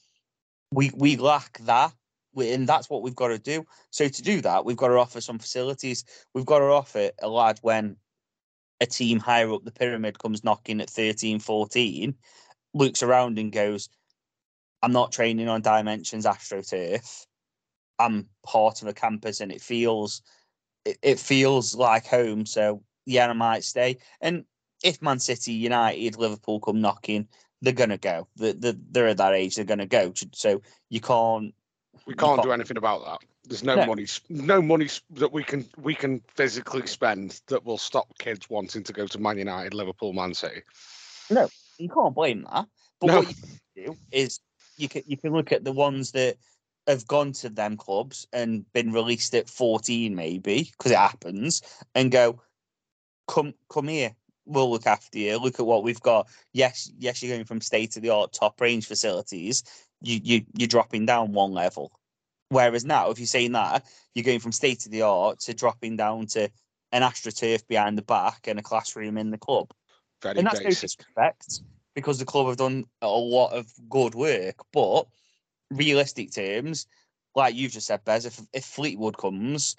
we we lack that, and that's what we've got to do. So to do that, we've got to offer some facilities. We've got to offer a lad when a team higher up the pyramid comes knocking at 13, 14, looks around and goes, I'm not training on Dimensions AstroTurf. I'm part of a campus and it feels it, it feels like home. So yeah, I might stay. And if Man City, United, Liverpool come knocking, they're gonna go. The the they're at that age, they're gonna go. So you can't We can't do can't- anything about that. There's no, No. money, no money that we can we can physically spend that will stop kids wanting to go to Man United, Liverpool, Man City. No, you can't blame that. But No. what you can do is you can you can look at the ones that have gone to them clubs and been released at 14 maybe because it happens and go come come here we'll look after you look at what we've got yes yes you're going from state of the art top range facilities you you you're dropping down one level whereas now if you're saying that you're going from state of the art to dropping down to an astroturf behind the back and a classroom in the club Very and that's no basic. disrespect because the club have done a lot of good work. But realistic terms, like you've just said, Bez, if if Fleetwood comes,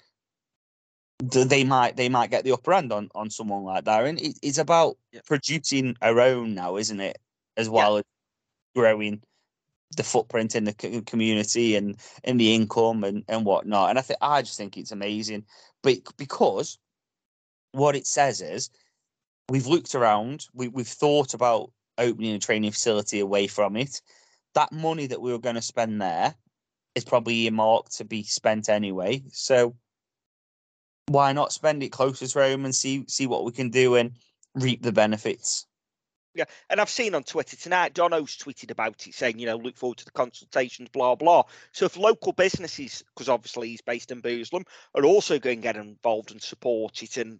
they might they might get the upper hand on on someone like that. And it, it's about Yeah. producing our own now, isn't it? As well as growing the footprint in the co- community and in the income and and whatnot. And I think I just think it's amazing, but because what it says is we've looked around, we, we've thought about opening a training facility away from it. That money that we were going to spend there is probably earmarked to be spent anyway. So why not spend it closer to home and see see what we can do and reap the benefits? Yeah, and I've seen on Twitter tonight, Dono's tweeted about it, saying, you know, look forward to the consultations, blah blah. So if local businesses, because obviously he's based in Burslem, are also going to get involved and support it and,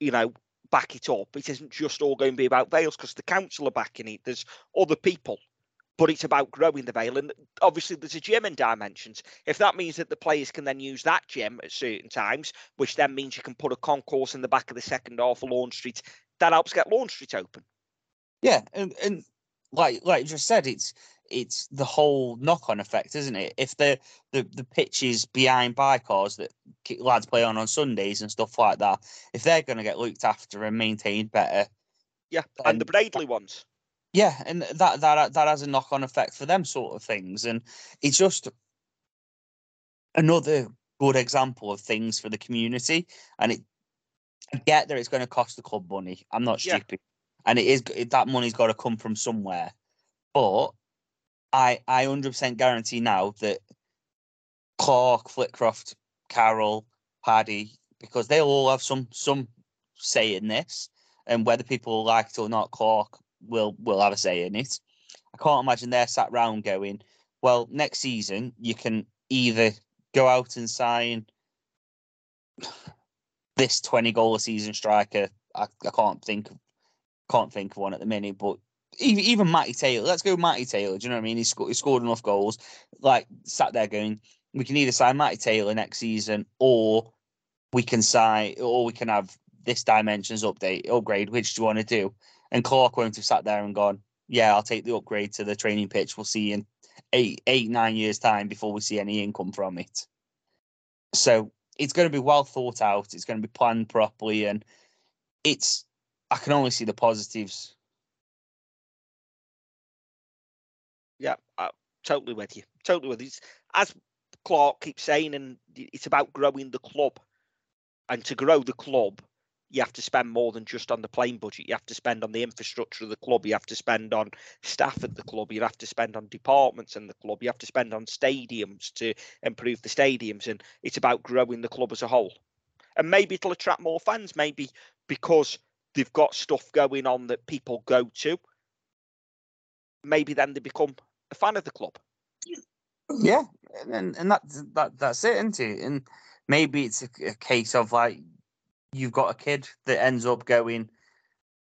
you know, back it up, it isn't just all going to be about Vales because the council are backing it. There's other people, but it's about growing the Vale, and obviously there's a gem in Dimensions. If that means that the players can then use that gem at certain times, which then means you can put a concourse in the back of the second half of Lorne Street, that helps get Lorne Street open. Yeah, and, and like like you just said, it's it's the whole knock on effect, isn't it? If the the the pitches behind bycars that lads play on on Sundays and stuff like that, if they're going to get looked after and maintained better, Yeah, and the Bradley ones. Yeah, and that that that has a knock on effect for them sort of things, and it's just another good example of things for the community. And it, I get that it's going to cost the club money. I'm not Yeah. stupid, and it is that money's got to come from somewhere. But I I hundred percent guarantee now that Clarke, Flitcroft, Carol, Paddy, because they'll all have some some say in this, and whether people like it or not, Clarke will will have a say in it. I can't imagine they're sat round going, well, next season you can either go out and sign this twenty goal a season striker. I, I can't think can't think of one at the minute, but even even Matty Taylor. Let's go Matty Taylor. Do you know what I mean? He, sco- he scored enough goals. Like sat there going, we can either sign Matty Taylor next season, or we can sign, or we can have this dimensions update upgrade. Which do you want to do? And Clarke won't have sat there and gone, "Yeah, I'll take the upgrade to the training pitch. We'll see in eight, eight, nine years time before we see any income from it." So it's going to be well thought out. It's going to be planned properly, and it's. I can only see the positives. Yeah, uh, totally with you. Totally with you. It's, as Clarke keeps saying, and it's about growing the club. And to grow the club, you have to spend more than just on the playing budget. You have to spend on the infrastructure of the club. You have to spend on staff at the club. You have to spend on departments in the club. You have to spend on stadiums to improve the stadiums. And it's about growing the club as a whole. And maybe it'll attract more fans, maybe because they've got stuff going on that people go to. Maybe then they become a fan of the club. Yeah, and and that's that that's it, isn't it? And maybe it's a, a case of like you've got a kid that ends up going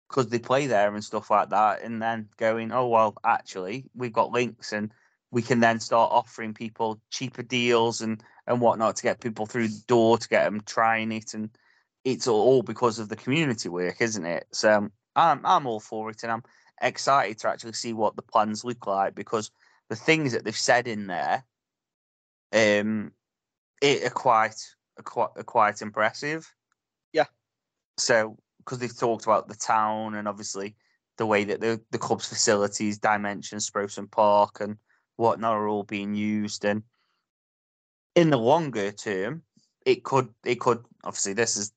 because they play there and stuff like that, and then going, oh well, actually we've got links and we can then start offering people cheaper deals and and whatnot to get people through the door to get them trying it, and it's all because of the community work, isn't it? So I'm I'm all for it, and I'm excited to actually see what the plans look like because the things that they've said in there, um, it are quite are quite are quite impressive. So because they've talked about the town and obviously the way that the the club's facilities, dimensions, Sproson Park, and whatnot are all being used, and in the longer term, it could it could obviously this is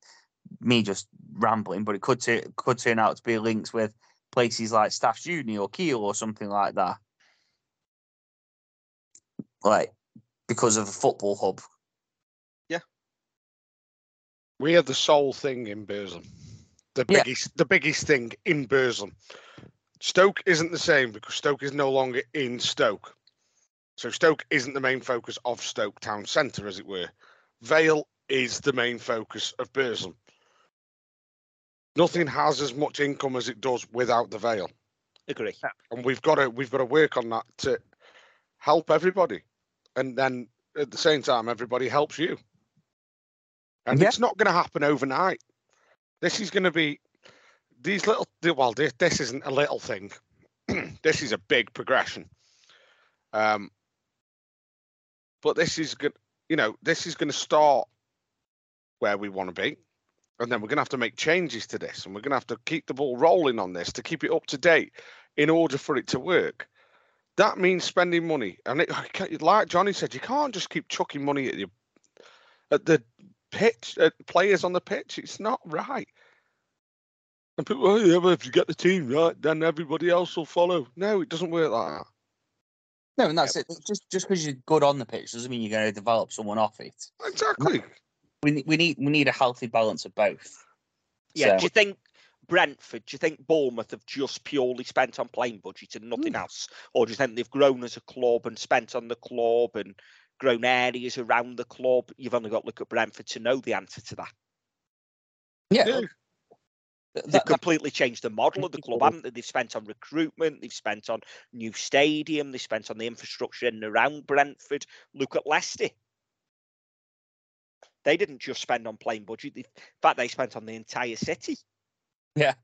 me just rambling, but it could could turn out to be links with places like Staffs Uni or Keele or something like that like because of a football hub. We are the sole thing in Burslem. The Yeah. biggest, the biggest thing in Burslem. Stoke isn't the same because Stoke is no longer in Stoke. So Stoke isn't the main focus of Stoke Town Centre, as it were. Vale is the main focus of Burslem. Nothing has as much income as it does without the Vale, Agree. and we've got to we've got to work on that to help everybody, and then at the same time, everybody helps you. And Yeah. it's not going to happen overnight. This is going to be these little. Well, this, this isn't a little thing. this is a big progression. Um, but this is good. You know, this is going to start where we want to be, and then we're going to have to make changes to this, and we're going to have to keep the ball rolling on this to keep it up to date in order for it to work. That means spending money, and it, like Jonny said, you can't just keep chucking money at your at the pitch at players on the pitch. It's not right. And people, oh yeah, well, if you get the team right, then everybody else will follow. No, it doesn't work like that. No, and that's it. Just just because you're good on the pitch doesn't mean you're going to develop someone off it. Exactly. We we need we need a healthy balance of both. Yeah. So- Do you think Brentford, do you think Bournemouth have just purely spent on playing budget and nothing Hmm. else? Or do you think they've grown as a club and spent on the club and grown areas around the club? You've only got to look at Brentford to know the answer to that. Yeah, Yeah. th- They've that- that- completely changed the model of the club, haven't they? They've spent on recruitment, they've spent on new stadium, they've spent on the infrastructure in and around Brentford. Look at Leicester. They didn't just spend on playing budget. they- In fact, they spent on the entire city. Yeah.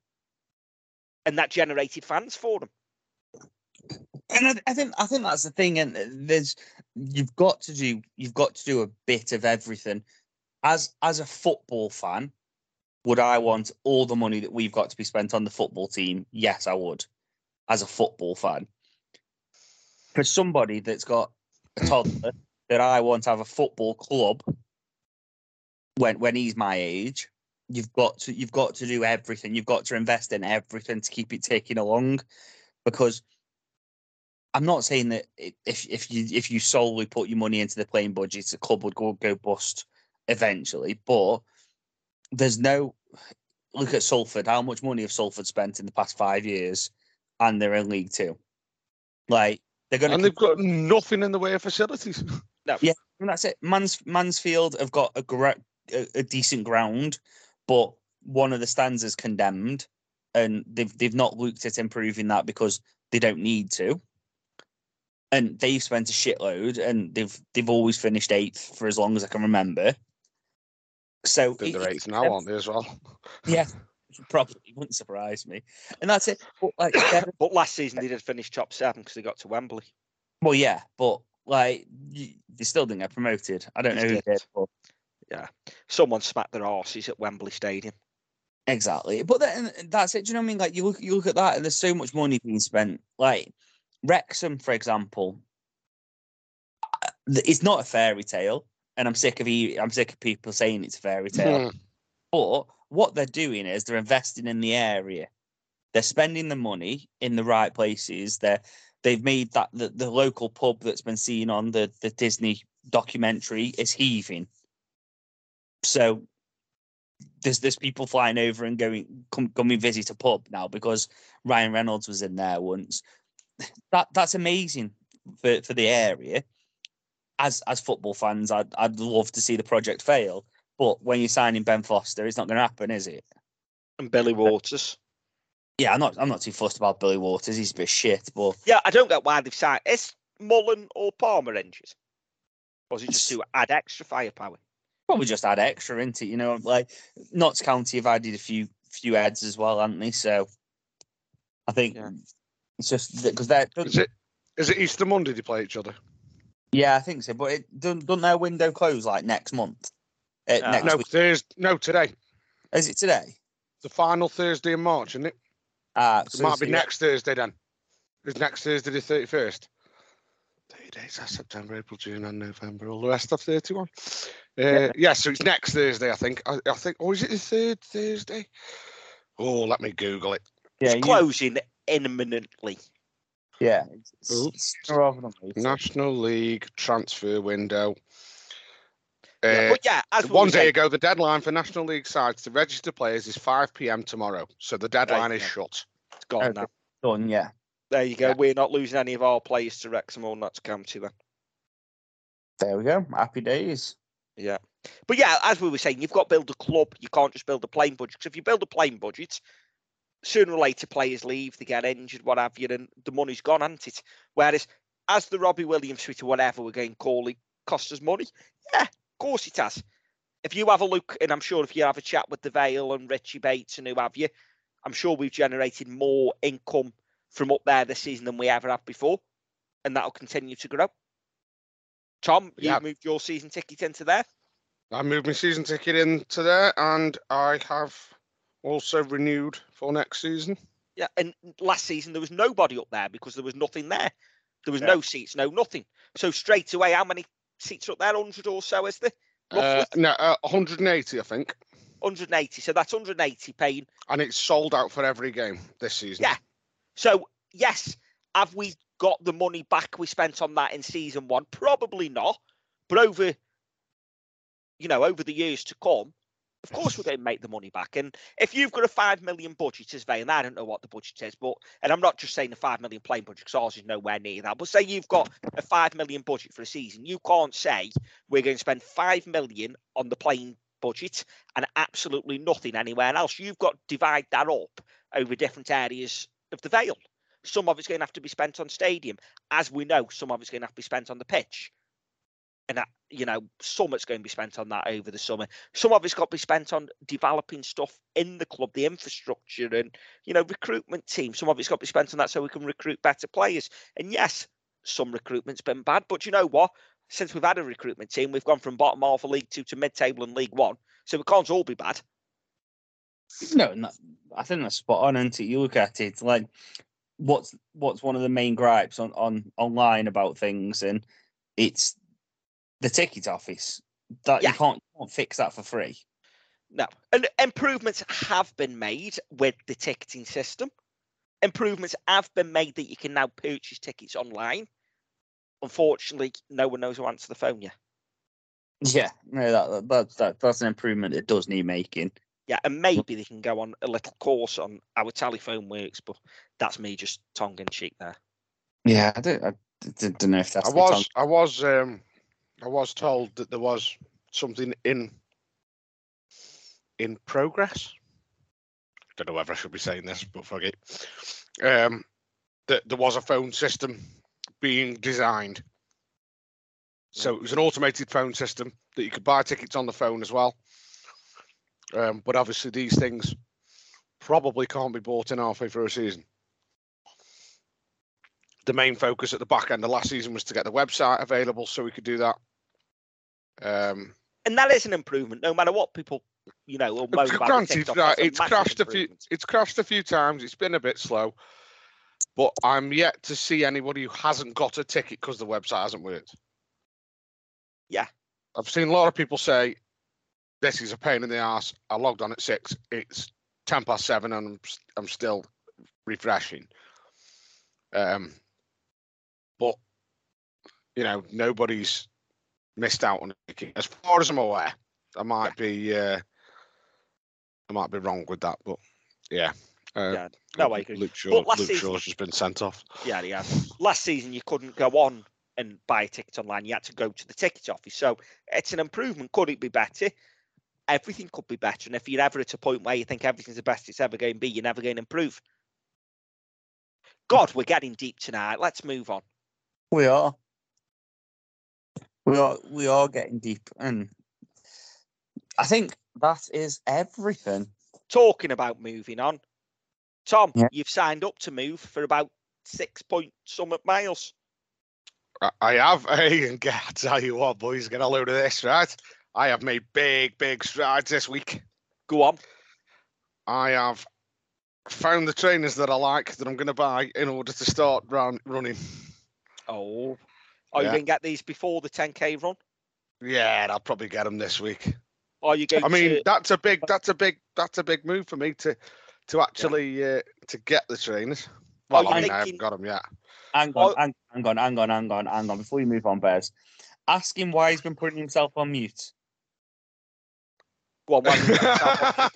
And that generated fans for them. And I, I think I think that's the thing. And there's you've got to do you've got to do a bit of everything. As as a football fan, would I want all the money that we've got to be spent on the football team? Yes, I would. As a football fan, for somebody that's got a toddler that I want to have a football club when when he's my age, you've got to you've got to do everything. You've got to invest in everything to keep it ticking along, because I'm not saying that if if you if you solely put your money into the playing budget, the club would go go bust eventually. But there's no look at Salford. How much money have Salford spent in the past five years, and they're in League Two? Like they're going And they've got nothing in the way of facilities. Yeah, and that's it. Mans Mansfield have got a, gra- a a decent ground, but one of the stands is condemned, and they've they've not looked at improving that because they don't need to. And they've spent a shitload, and they've they've always finished eighth for as long as I can remember. So I think it- they're it- eighth now, aren't they, as well? Yeah, probably wouldn't surprise me. And that's it. But like, they're- But last season they did finish top seven because they got to Wembley. well, yeah, but like y- they still didn't get promoted. I don't know They who did. did. But Someone smacked their arses at Wembley Stadium. Exactly, but then that's it. Do you know what I mean? Like you look, you look at that, and there's so much money being spent. Like Wrexham, for example, uh, it's not a fairy tale, and I'm sick of e- I'm sick of people saying it's a fairy tale. Hmm. But what they're doing is they're investing in the area. They're spending the money in the right places. They're they've made that the, the local pub that's been seen on the the Disney documentary is heaving. So there's there's people flying over and going come coming visit a pub now because Ryan Reynolds was in there once. That that's amazing for, for the area. As as football fans, I'd I'd love to see the project fail. But when you're signing Ben Foster, it's not going to happen, is it? And Billy Waters. Yeah, I'm not I'm not too fussed about Billy Waters. He's a bit shit, but Yeah, I don't get why they've signed. Is Mullin or Palmer injured? Or is it just to add extra firepower? probably just add extra into it, you know. Like Notts County have added a few few heads as well, haven't they? So I think Yeah. It's just because they're Is it is it Easter Monday they play each other? yeah, I think so. But it doesn't, doesn't their window close like next month? Uh, next No, week. Thursday. No, today. Is it today? The final Thursday in March, isn't it? Ah, It so might it's- be next Thursday then. Is next Thursday the thirty first? Thirty days. That's September, April, June, and November. All the rest of thirty one. Uh, yeah. so it's next Thursday, I think. I, I think. Or is it the third Thursday? Oh, let me Google it. Yeah, it's closing imminently. yeah. It's, it's sooner rather than later. National League transfer window. Yeah, Uh, but yeah, as one day saying, ago, the deadline for National League sides to register players is 5 p.m. tomorrow. So the deadline is yeah. shut. it's gone Okay. now. Done, yeah. There you go. Yeah. We're not losing any of our players to Wrexham or Notts County then. There we go. Happy days. Yeah. But yeah, as we were saying, you've got to build a club. You can't just build a playing budget. Because if you build a playing budget, sooner or later players leave, they get injured, what have you, and the money's gone, hasn't it? Whereas as the Robbie Williams suite or whatever we're going to call it cost us money, yeah, of course it has. If you have a look, and I'm sure if you have a chat with the Vale and Richie Bates and who have you, I'm sure we've generated more income from up there this season than we ever have before, and that'll continue to grow. Tom, you Yeah. moved your season ticket into there. I moved my season ticket into there and I have also renewed for next season. Yeah, and last season there was nobody up there because there was nothing there. There was Yeah. no seats, no nothing. So straight away, how many seats are up there? Hundred or so, is there? Uh, no, uh, 180, I think. 180. So that's 180 paying. And it's sold out for every game this season. Yeah. So yes, have we got the money back we spent on that in season one? Probably not. But over, you know, over the years to come, of course we're going to make the money back. And if you've got a five million budget as Vale, and I don't know what the budget is, but and I'm not just saying a five million playing budget because ours is nowhere near that. But say you've got a five million budget for a season, you can't say we're going to spend five million on the playing budget and absolutely nothing anywhere else. You've got to divide that up over different areas of the Vale. Some of it's going to have to be spent on stadium, as we know. Some of it's going to have to be spent on the pitch, and that you know, some it's going to be spent on that over the summer. Some of it's got to be spent on developing stuff in the club, the infrastructure, and you know, recruitment team. Some of it's got to be spent on that so we can recruit better players. And yes, some recruitment's been bad, but you know what? Since we've had a recruitment team, we've gone from bottom half of League Two to mid-table and League One, so it can't all be bad. No, no, I think that's spot on. And you look at it, like what's what's one of the main gripes on on online about things, and it's the ticket office. That Yeah. you can't you can't fix that for free. No, and improvements have been made with the ticketing system. Improvements have been made that you can now purchase tickets online. Unfortunately, no one knows who answer the phone yet. Yeah, no, that, that that that's an improvement. It does need making. Yeah, and maybe they can go on a little course on how a telephone works, but that's me just tongue in cheek there. Yeah, I don't, I d- d- don't know if that's I the was, tongue- I was, um, I was told that there was something in in progress. Don't know whether I should be saying this, but fuck it. Um, that there was a phone system being designed. So it was an automated phone system that you could buy tickets on the phone as well. Um, but obviously, these things probably can't be bought in halfway through a season. The main focus at the back end of last season was to get the website available so we could do that. Um, And that is an improvement, no matter what people, you know, will moan about granted, right, it's crashed a few. It's crashed a few times. It's been a bit slow, but I'm yet to see anybody who hasn't got a ticket because the website hasn't worked. Yeah. I've seen a lot of people say this is a pain in the ass. I logged on at six. It's ten past seven, and I'm I'm still refreshing. Um, you know, nobody's missed out on a ticket, as far as I'm aware. I might be, uh, I might be wrong with that, but yeah. Uh, Yeah, no, I agree. Luke Shaw, But last Luke season- Shaw's just been sent off. Yeah, yeah. Last season, you couldn't go on and buy a ticket online. You had to go to the ticket office. So it's an improvement. Could it be better? Everything could be better. And if you're ever at a point where you think everything's the best it's ever going to be, you're never going to improve. God, we're getting deep tonight. Let's move on. We are. We are we are getting deep and I think that is everything. Talking about moving on, Tom, Yeah. you've signed up to move for about six point some miles. I, I have, hey, and get, I tell you what, boys, get a load of this, right? I have made big, big strides this week. Go on. I have found the trainers that I like that I'm going to buy in order to start run, running. Oh, are you Yeah. going to get these before the 10k run? Yeah, I'll probably get them this week. Are you going I mean, to? that's a big, that's a big, that's a big move for me to, to actually uh, to get the trainers. Well, I mean, I haven't got them yet. Hang Oh. on, hang, hang on, hang on, hang on, hang on. Before you move on, Bez, ask him why he's been putting himself on mute. Go on, one because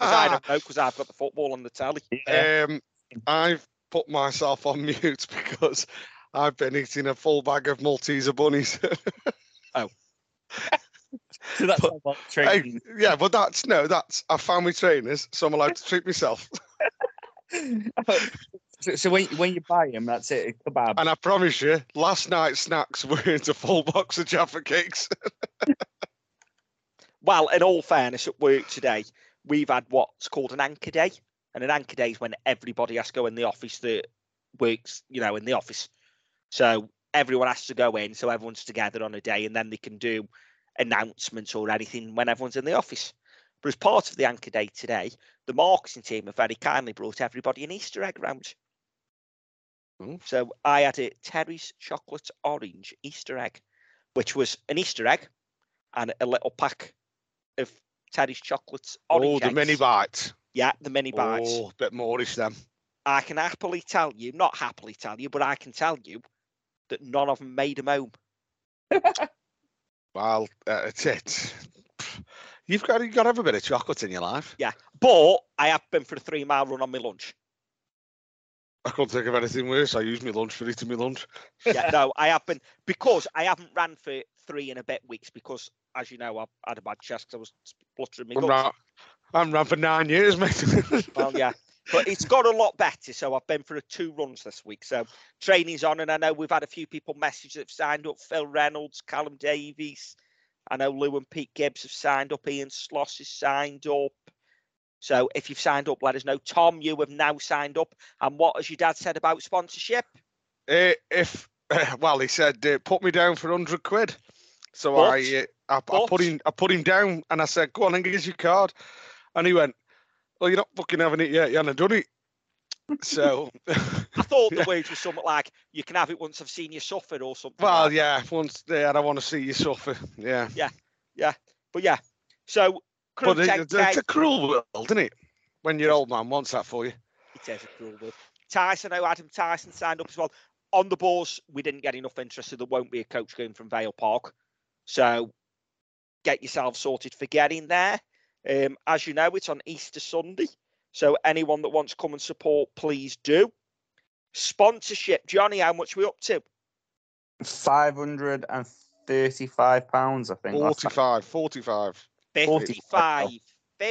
I don't know because I've got the football on the telly. Yeah. Um, I've put myself on mute because I've been eating a full bag of Malteser bunnies. Oh. So that's all about Hey, yeah, but that's no, that's I found my trainers, so I'm allowed to treat myself. so, so when when you buy them, that's it. a Kebab. And I promise you, last night's snacks were into full box of Jaffa cakes. Well, in all fairness, at work today, we've had what's called an anchor day. And an anchor day is when everybody has to go in the office that works, you know, in the office. So everyone has to go in, so everyone's together on a day, and then they can do announcements or anything when everyone's in the office. But as part of the anchor day today, the marketing team have very kindly brought everybody an Easter egg round. Oh. So I had a Terry's chocolate orange Easter egg, which was an Easter egg and a little pack of Terry's chocolates. oh, Orange the mini bites. Yeah, the mini bites. Oh, bit moreish them. I can happily tell you, not happily tell you, but I can tell you that none of them made them home. Well, uh, it's it. You've got you've got to have a bit of chocolate in your life. Yeah, but I have been for a three mile run on my lunch. I can't think of anything worse. I use my lunch for eating my lunch. Yeah, no, I have been because I haven't ran for three and a bit weeks because, as you know, I had a bad chest I was spluttering my I'm, ran, I'm ran for nine years, mate. Well, yeah, but it's got a lot better. So I've been for a two runs this week. So training's on, and I know we've had a few people message that have signed up. Phil Reynolds, Callum Davies. I know Lou and Pete Gibbs have signed up. Ian Sloss has signed up. So if you've signed up, let us know. Tom, you have now signed up. And what has your dad said about sponsorship? Uh, if well, he said uh, put me down for hundred quid. So But- I, uh, I, I put him, I put him down, and I said, "Go on and give us your card." And he went, "Well, you're not fucking having it yet. You haven't done it." So, I thought the Yeah. words were something like, you can have it once I've seen you suffer or something. well, like that. yeah. Once there, I want to see you suffer. Yeah, yeah, yeah, But yeah. So, but it, it's, it's a cruel world, isn't it? When your old man wants that for you. It is a cruel world. Tyson, I know Adam Tyson signed up as well. On the balls, we didn't get enough interest, so there won't be a coach going from Vale Park. So get yourself sorted for getting there. Um, as you know, it's on Easter Sunday. So anyone that wants to come and support, please do. Sponsorship, Jonny, how much we up to? Five hundred and thirty-five pounds, I think. last time. 45, 45. 55.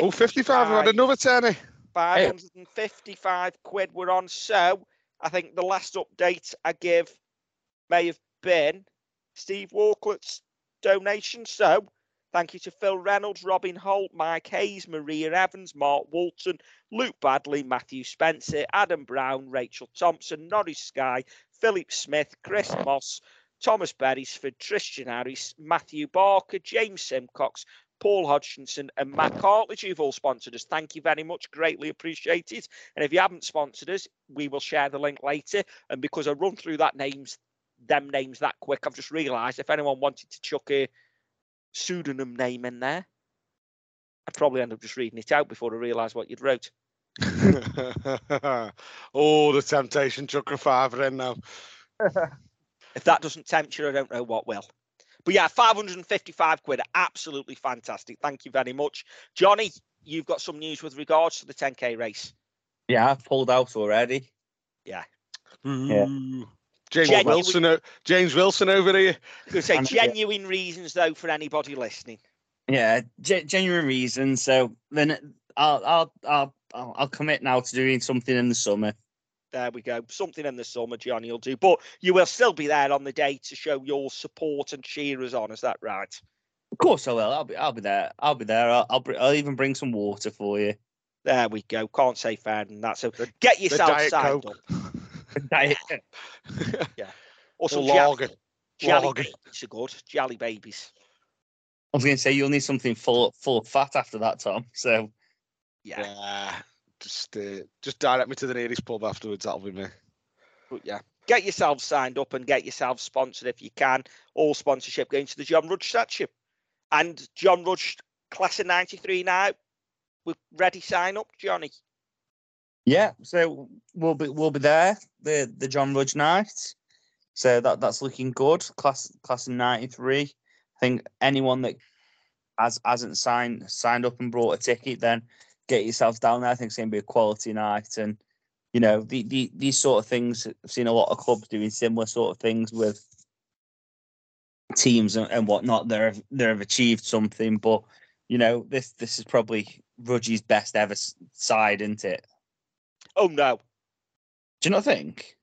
Oh, 55. I've had another tenny. 555 quid we're on. So I think the last update I give may have been Steve Walclett's donation. So thank you to Phil Reynolds, Robin Holt, Mike Hayes, Maria Evans, Mark Walton, Luke Badley, Matthew Spencer, Adam Brown, Rachel Thompson, Norris Sky, Philip Smith, Chris Moss, Thomas Beresford, Tristan Harris, Matthew Barker, James Simcox, Paul Hodgkinson, and Matt Cartledge, who've all sponsored us. Thank you very much. Greatly appreciated. And if you haven't sponsored us, we will share the link later. And because I run through that names, them names that quick, I've just realised if anyone wanted to chuck a pseudonym name in there, I'd probably end up just reading it out before I realise what you'd wrote. oh, the temptation chuck a fiver in now. If that doesn't tempt you, I don't know what will. But yeah, 555 quid, absolutely fantastic. Thank you very much. Johnny, you've got some news with regards to the 10k race. Yeah, I've pulled out already. Yeah. Ooh. James Genuine- Wilson, o- James Wilson over here. I gonna say And- yeah. genuine reasons though for anybody listening. Yeah, ge- genuine reasons. So then I'll, I'll I'll I'll I'll commit now to doing something in the summer. There we go. Something in the summer, Johnny will do. But you will still be there on the day to show your support and cheer us on. Is that right? Of course I will. I'll be I'll be there. I'll be there. I'll I'll, br- I'll even bring some water for you. There we go. Can't say fairer than that. So get yourself signed Coke. up. Diet- Or Or some lager. jelly, jelly Lager. babies are good. Jelly babies. I was going to say you'll need something full full of fat after that, Tom. So Yeah. Yeah. Just, uh, just direct me to the nearest pub afterwards. That'll be me. But yeah, get yourself signed up and get yourself sponsored if you can. All sponsorship going to the John Rudge statue. And John Rudge, class of 93 now. We're ready, sign up, Johnny. Yeah, so we'll be we'll be there the the John Rudge night. So that that's looking good. Class class of '93. I think anyone that has hasn't signed signed up and brought a ticket, then get yourselves down there. I think it's going to be a quality night, and you know the, the these sort of things. I've seen a lot of clubs doing similar sort of things with teams and, and whatnot. They've they've achieved something, but you know this this is probably Rudge's best ever side, isn't it? Oh no, Do you not think?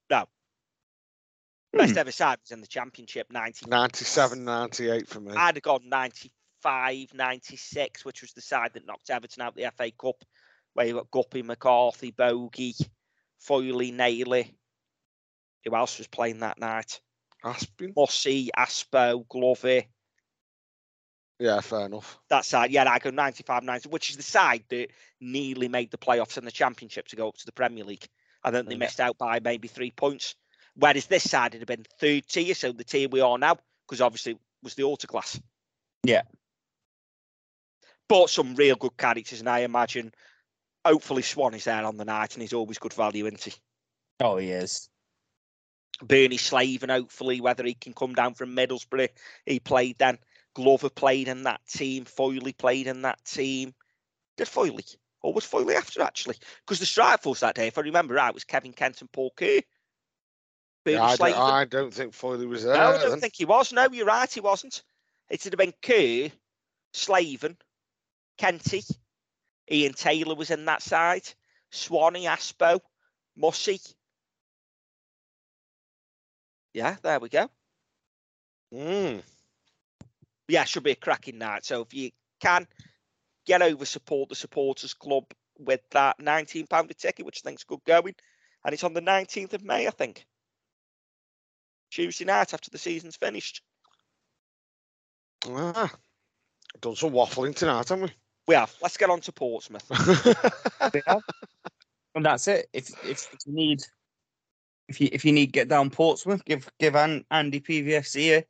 best Hmm. ever side was in the championship 90. 97, 98 for me. I'd have gone 95, 96, which was the side that knocked Everton out of the FA Cup, where you got Guppy, McCarthy, Bogie, Foyley, Naylor. Who else was playing that night? Aspin. Mossy, Aspo, Glover. Yeah, fair enough. that side, yeah, I go 95 90, which is the side that nearly made the playoffs and the championship to go up to the Premier League. I think they Yeah. missed out by maybe three points. Whereas this side would have been third tier, so the tier we are now, because obviously it was the autoclass. Yeah. Bought some real good characters, and I imagine hopefully Swan is there on the night and he's always good value, isn't he? Oh, he is. Bernie Slaven, hopefully, whether he can come down from Middlesbrough. He played then. Glover played in that team. Foyley played in that team. Did Foyley? Or was Foyley after, actually? Because the strike force that day, if I remember right, was Kevin Kent and Paul Kerr. Yeah, I, don't, I don't think Foley was there. no, I don't then. think he was. No, you're right, he wasn't. It would have been Kerr, Slaven, Kenty, Ian Taylor was in that side, Swanee, Aspo, Mussy. Yeah, there we go. Mm. Yeah, should be a cracking night. So if you can get over, support the supporters club with that nineteen pound ticket, which I think's good going, and it's on the nineteenth of May, I think. Tuesday night after the season's finished. Ah, done some waffling tonight, haven't We We have. Let's get on to Portsmouth. we? And that's it. If if, if you need if you if you need get down Portsmouth, give give Andy PVFC a,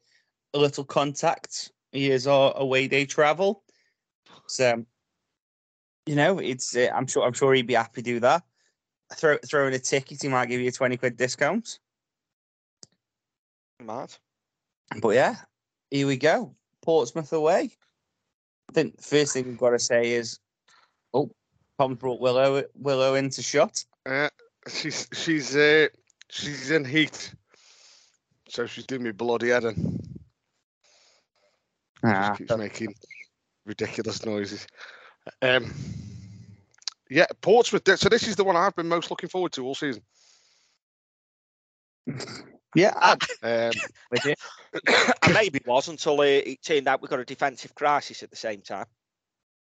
a little contact. Our away day travel. So you know, it's uh, I'm sure I'm sure he'd be happy to do that. Throw throw in a ticket, he might give you a twenty quid discount. Mad. But yeah, here we go. Portsmouth away. I think the first thing we've got to say is, oh, Tom's brought Willow Willow into shot. Uh, she's she's uh, she's in heat, so she's doing me bloody head in. Ah, Just keeps making ridiculous noises. Um, yeah, Portsmouth. th- So this is the one I've been most looking forward to all season. Yeah, I, Um, with you. and maybe it was until uh, it turned out we got a defensive crisis at the same time.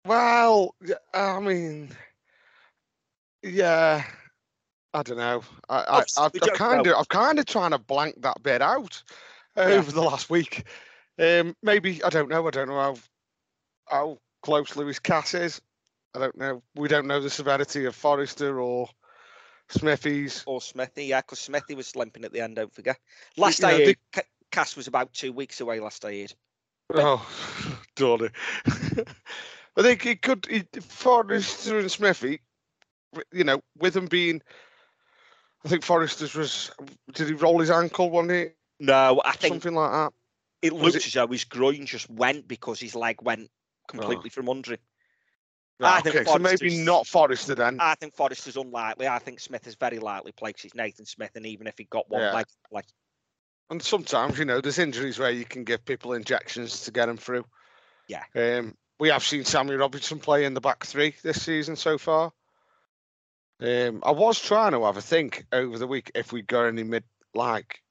well, I mean, yeah, I don't know. I, I, Obviously, I've, we I've don't kind of, I've kind of trying to blank that bit out uh, Yeah. over the last week. Um, maybe I don't know. I don't know how how close Lewis Cass is. I don't know. We don't know the severity of Forrester or Smithies. Or Smithy, yeah, because Smithy was limping at the end, don't forget. Last you I know, heard, they- Ca- Cass was about two weeks away last I heard. Oh, Donny. I think he could, he, Forrester and Smithy, you know, with them being, I think Forrester's was, did he roll his ankle one day? No, I think Something like that. It looked it- as though his groin just went because his leg went completely from under him. I think okay, so maybe not Forrester then. I think Forrester's unlikely. I think Smith is very likely play 'cause he's Nathan Smith, and even if he got one Yeah. leg, like And sometimes, you know, there's injuries where you can give people injections to get them through. Yeah. Um, we have seen Sammy Robinson play in the back three this season so far. Um, I was trying to have a think over the week if we got any mid like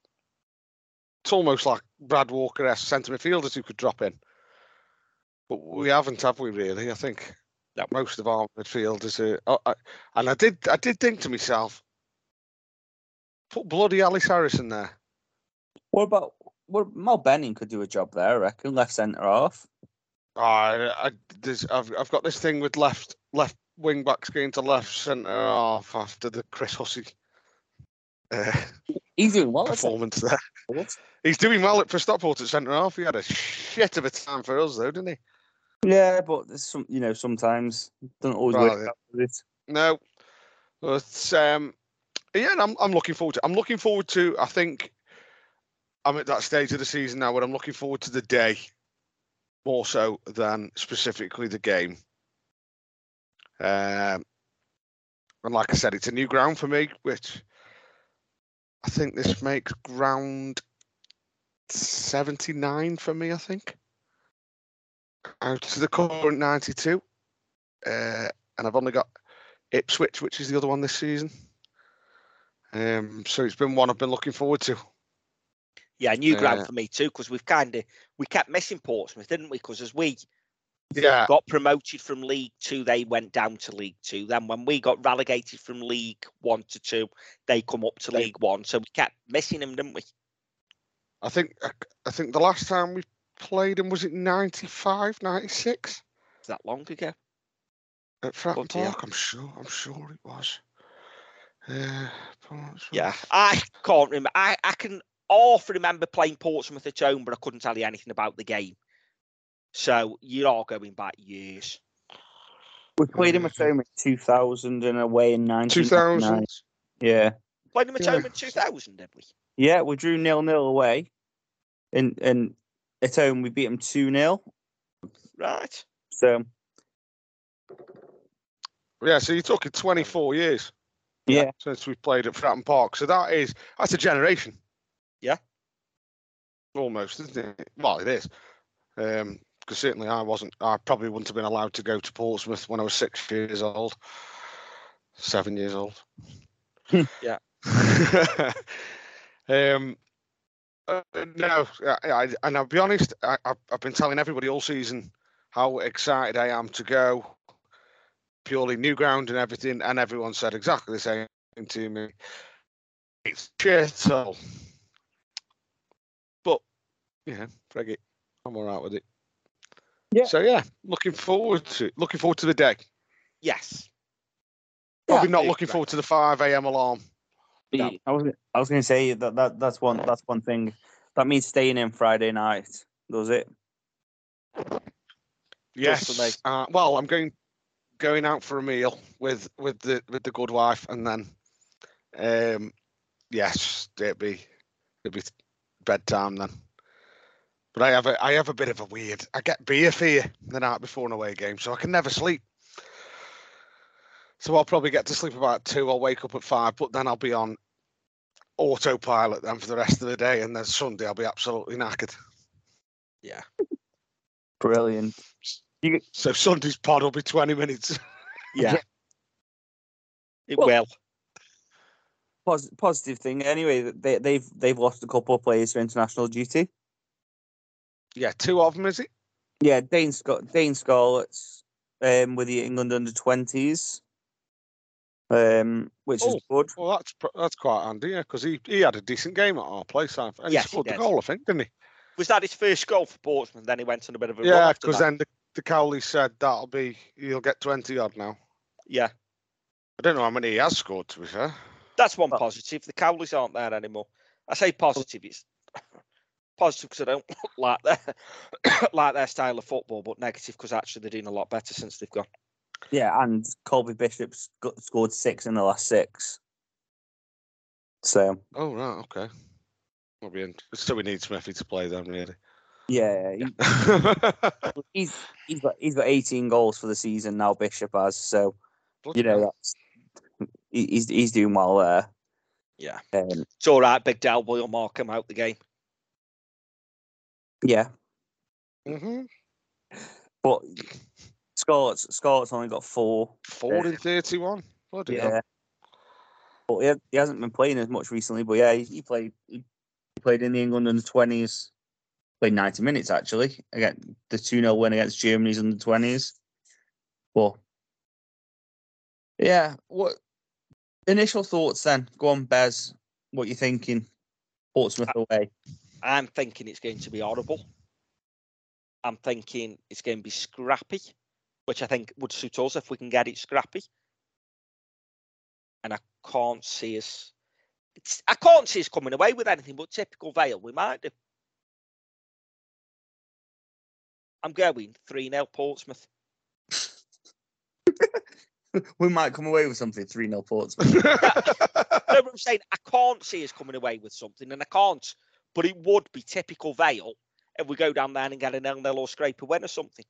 it's almost like Brad Walker as centre midfielders who could drop in. But we haven't, have we really? I think No. most of our midfielders are oh, I, and I did I did think to myself, put bloody Ellis Harrison there. What about what Mal Benning could do a job there, I reckon, left centre half. Oh, I, I, there's, I've, I've got this thing with left left wing backs going to left centre half after the Chris Hussey uh, He's doing well performance there. forward. He's doing well at for Stockport at centre half. He had a shit of a time for us though, didn't he? Yeah, but there's some you know, sometimes don't always Well, work yeah. out with it. No, but um, yeah, I'm I'm looking forward to. I'm looking forward to. I think I'm at that stage of the season now where I'm looking forward to the day more so than specifically the game. Um, and like I said, it's a new ground for me, which I think this makes ground 79 for me. I think out to the current 92, uh, and I've only got Ipswich, which is the other one this season. Um, so it's been one I've been looking forward to. yeah, new ground Uh, for me too. Because we've kind of we kept missing Portsmouth, didn't we? Because as we Yeah, got promoted from League Two, they went down to League Two. Then when we got relegated from League One to Two, they come up to League One. So we kept missing them, didn't we? I think I, think the last time we played them was it 95, 96 Is that long ago? at Fratton. Park. I'm sure. I'm sure it was. Uh, Yeah, I can't remember. I, I can half remember playing Portsmouth at home, but I couldn't tell you anything about the game. So you are all going back years. We played him at home in 2000 and away in 1999. 2000. Yeah. Played them at home in 2000, did we? Yeah, we drew nil nil away. And and at home we beat them 2 0. Right. So Yeah, so you're talking 24 years yeah. since we played at Fratton Park. So that is that's a generation. Yeah. Almost, isn't it? Well, it is. Um, because certainly I wasn't. I probably wouldn't have been allowed to go to Portsmouth when I was six years old, seven years old. Yeah. um. uh, no, I, I, and I'll be honest. I, I've, I've been telling everybody all season how excited I am to go. Purely new ground and everything, and everyone said exactly the same to me. It's shithole. But yeah, frig it. I'm all right with it. Yeah. So yeah, looking forward to looking forward to the day. Yes. Probably Yeah, not looking right. forward to the five a.m. alarm. No. I was I was going to say that, that that's one that's one thing. That means staying in Friday night. Does it? Yes. Uh, well, I'm going going out for a meal with with the with the good wife, and then um, yes, it'd be it'd be bedtime then. But I have a I have a bit of a weird. I get beer fear the night before an away game, so I can never sleep. So I'll probably get to sleep about two. I'll wake up at five, but then I'll be on autopilot then for the rest of the day, and then Sunday I'll be absolutely knackered. Yeah. Brilliant. So Sunday's pod will be twenty minutes. Yeah. It Well- will. pos- positive thing anyway. They, they've they've lost a couple of players for international duty. Yeah, two of them is it? Yeah, Dane Scott, Dane Scarlett's um, with the England under twenties, um, which is good. Well, that's that's quite handy, yeah, because he, he had a decent game at our place, and Yes, he he scored the goal, I think, didn't he? Was that his first goal for Portsmouth? Then he went on a bit of a Yeah, because then the, the Cowley said that'll be he'll get twenty odd now. Yeah, I don't know how many he has scored, to be fair. that's one positive. The Cowleys aren't there anymore. I say positive. It's positive because I don't like their like their style of football, but negative because actually they're doing a lot better since they've gone. Yeah, and Colby Bishop's got, scored six in the last six. So Oh right, okay. Will be. So we need Smithy to play then, really. yeah, he, he's he's got he's got eighteen goals for the season now. Bishop has so Bloody you know that's he's he's doing well there. Yeah, Um, it's all right. Big Del will mark him out the game. Yeah, Mhm. but Scott's Scarlett's only got four. Four in thirty-one. Bloody hell. But he, he hasn't been playing as much recently. But yeah, he, he played he played in the England under twenties. Played ninety minutes actually against the two 0 win against Germany's under twenties. Well, yeah. What initial thoughts then? Go on, Bez. What you thinking? Portsmouth away. I'm thinking it's going to be horrible. I'm thinking it's going to be scrappy, which I think would suit us if we can get it scrappy. And I can't see us. It's, I can't see us coming away with anything but typical Vale. We might do. I'm going 3 0 Portsmouth. we might come away with something three 0 Portsmouth. no, but I'm saying I can't see us coming away with something, and I can't. But it would be typical Vale if we go down there and get an nil nil or scrape a win or something.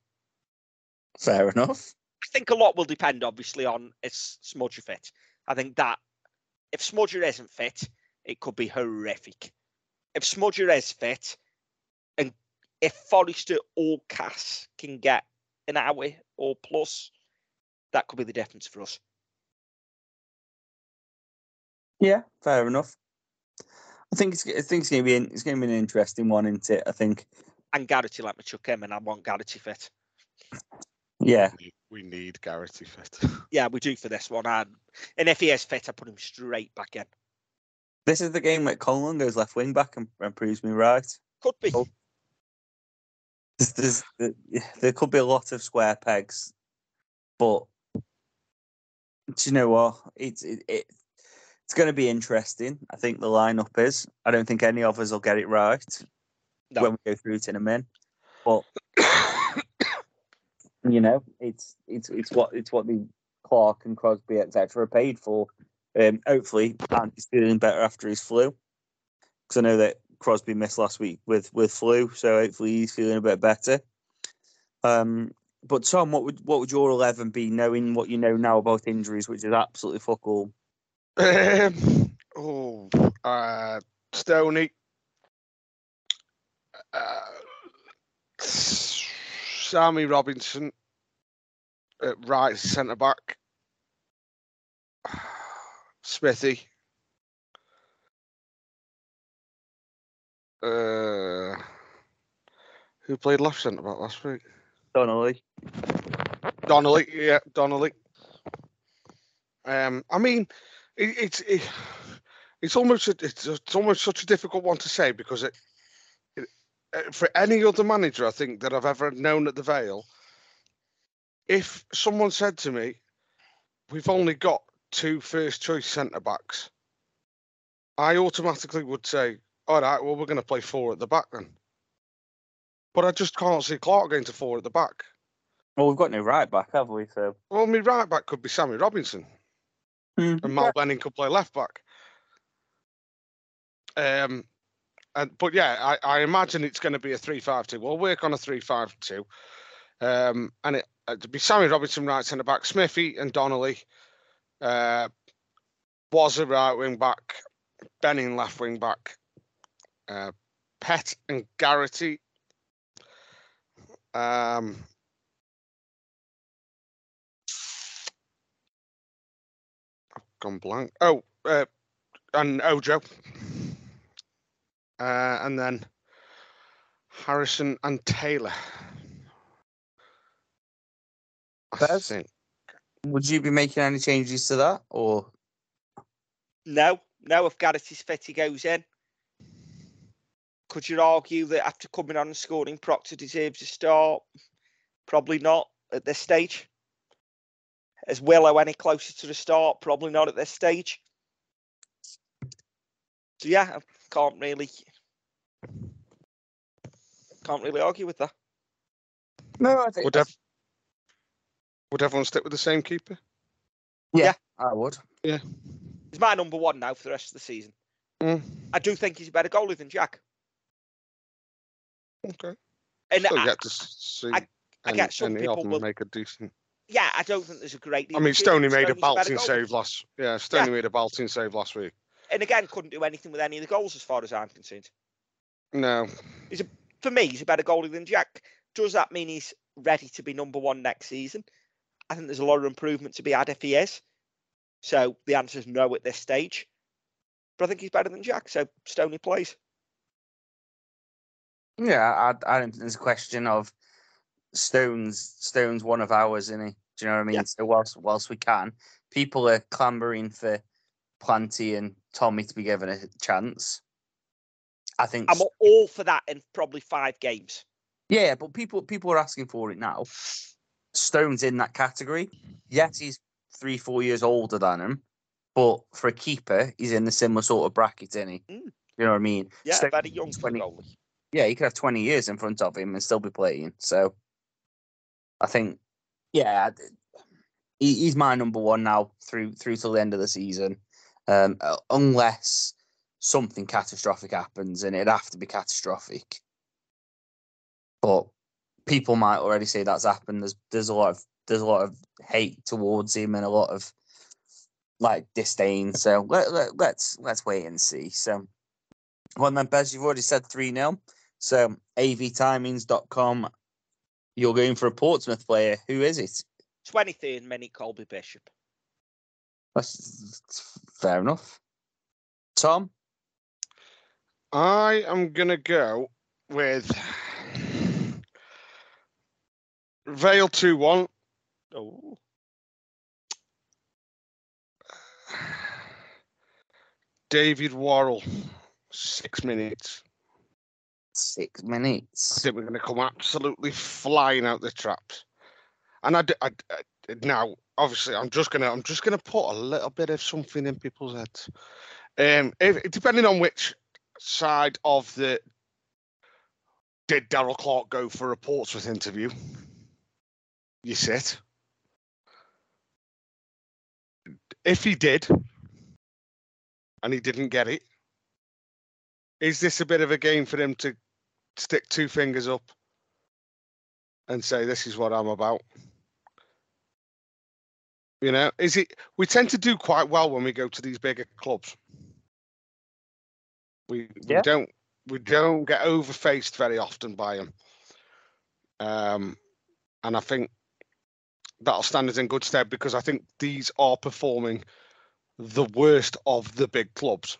Fair enough. I think a lot will depend, obviously, on if Smudger fit. I think that if Smudger isn't fit, it could be horrific. If Smudger is fit, and if Forrester or Cass can get an hour or plus, that could be the difference for us. Yeah, fair enough. I think it's I think it's gonna be an, it's gonna be an interesting one, isn't it? I think. And Garrity like me chuck him, and I want Garrity fit. Yeah, We- we need Garrity fit. Yeah, we do for this one. And, and if he is fit, I put him straight back in. this is the game where Conlon goes left wing back and, and proves me right. Could be. Oh. There's, there's, there- there could be a lot of square pegs, but do you know what? It's it, it it's going to be interesting. I think the lineup is. I don't think any of us will get it right No. when we go through it in a minute. but you know, it's it's it's what it's what the Clarke and Crosby etc. are paid for. Um, hopefully, Andy's feeling better after his flu because I know that Crosby missed last week with with flu, so hopefully he's feeling a bit better. Um, but Tom, what would what would your eleven be, knowing what you know now about injuries, which is absolutely fuck all? Um, oh, uh, Stoney. Uh, Sammy Robinson at right centre back. Smithy. Uh, who played left centre back last week? Donnelly. Donnelly, yeah, Donnelly. Um, I mean, it, it's it, it's almost a, it's, it's almost such a difficult one to say because it, it uh, for any other manager I think that I've ever known at the Vale, if someone said to me, "We've only got two first choice centre backs," I automatically would say, "All right, well we're going to play four at the back then." But I just can't see Clarke going to four at the back. Well, we've got no right back, have we? So Well, my right back could be Sammy Robinson. And Mal Benning could play left back. Um, and but yeah, I, I imagine it's going to be a three-five-two. We'll work on a three-five-two, um, and it it'd be Sammy Robinson right centre back, Smithy and Donnelly, uh, was a right wing back, Benning left wing back, uh, Pett and Garrity. Um, gone blank. Oh, uh, and Ojo, uh, and then Harrison and Taylor. I Bez? think. Would you be making any changes to that, or No, no. If Garrett's fit, he goes in. Could you argue that after coming on and scoring, Proctor deserves a start? Probably not at this stage. Is Willow any closer to the start? Probably not at this stage. So yeah, I can't really can't really argue with that. no? I think Would ev- would everyone stick with the same keeper? yeah, I would. Yeah, he's my number one now for the rest of the season. Mm, I do think he's a better goalie than Jack. okay. And Still I- get to see I- I any, get some any people of them will- make a decent. Yeah, I don't think there's a great. deal I mean, between Stoney made a Stoney's better belting save last. Yeah, Stoney made a belting save last week. And again, couldn't do anything with any of the goals as far as I'm concerned. No, He's a, For me, he's a better goalie than Jack. Does that mean he's ready to be number one next season? I think there's a lot of improvement to be had if he is. So the answer is no at this stage. But I think he's better than Jack. So Stoney plays. Yeah, I, I don't think there's a question of Stones. Stones one of ours, isn't he? Do you know what I mean? Yeah. So whilst whilst we can, people are clambering for Planty and Tommy to be given a chance. I think. I'm all for that in probably five games. Yeah, but people people are asking for it now. Stone's in that category. Yes, he's three, four years older than him, but for a keeper, he's in the similar sort of bracket, isn't he? Mm. You know what I mean? Yeah, Stone's very young 20 goalie. yeah, he could have 20 years in front of him and still be playing. So I think, yeah, he, he's my number one now through through till the end of the season, um, unless something catastrophic happens, and it'd have to be catastrophic. But people might already say that's happened. There's there's a lot of there's a lot of hate towards him and a lot of like disdain. So let, let, let's let's wait and see. So well then, Bez, you've already said 3 0. So avtimings.com, you're going for a Portsmouth player. Who is it? 23rd minute Colby Bishop. That's that's fair enough. Tom? I am gonna go with Vale two one. Oh, David Worrall, six minutes. Six I minutes. think we're going to come absolutely flying out the traps. And I, I I now, obviously, I'm just gonna, I'm just gonna put a little bit of something in people's heads. Um, if, depending on which side of the did Darrell Clarke go for a Portsmouth interview, you sit. If he did, and he didn't get it, is this a bit of a game for him to stick two fingers up and say, "This is what I'm about"? You know, is it? We tend to do quite well when we go to these bigger clubs. We Yeah. we don't we don't get overfaced very often by them, um, and I think that'll stand us in good stead because I think these are performing the worst of the big clubs.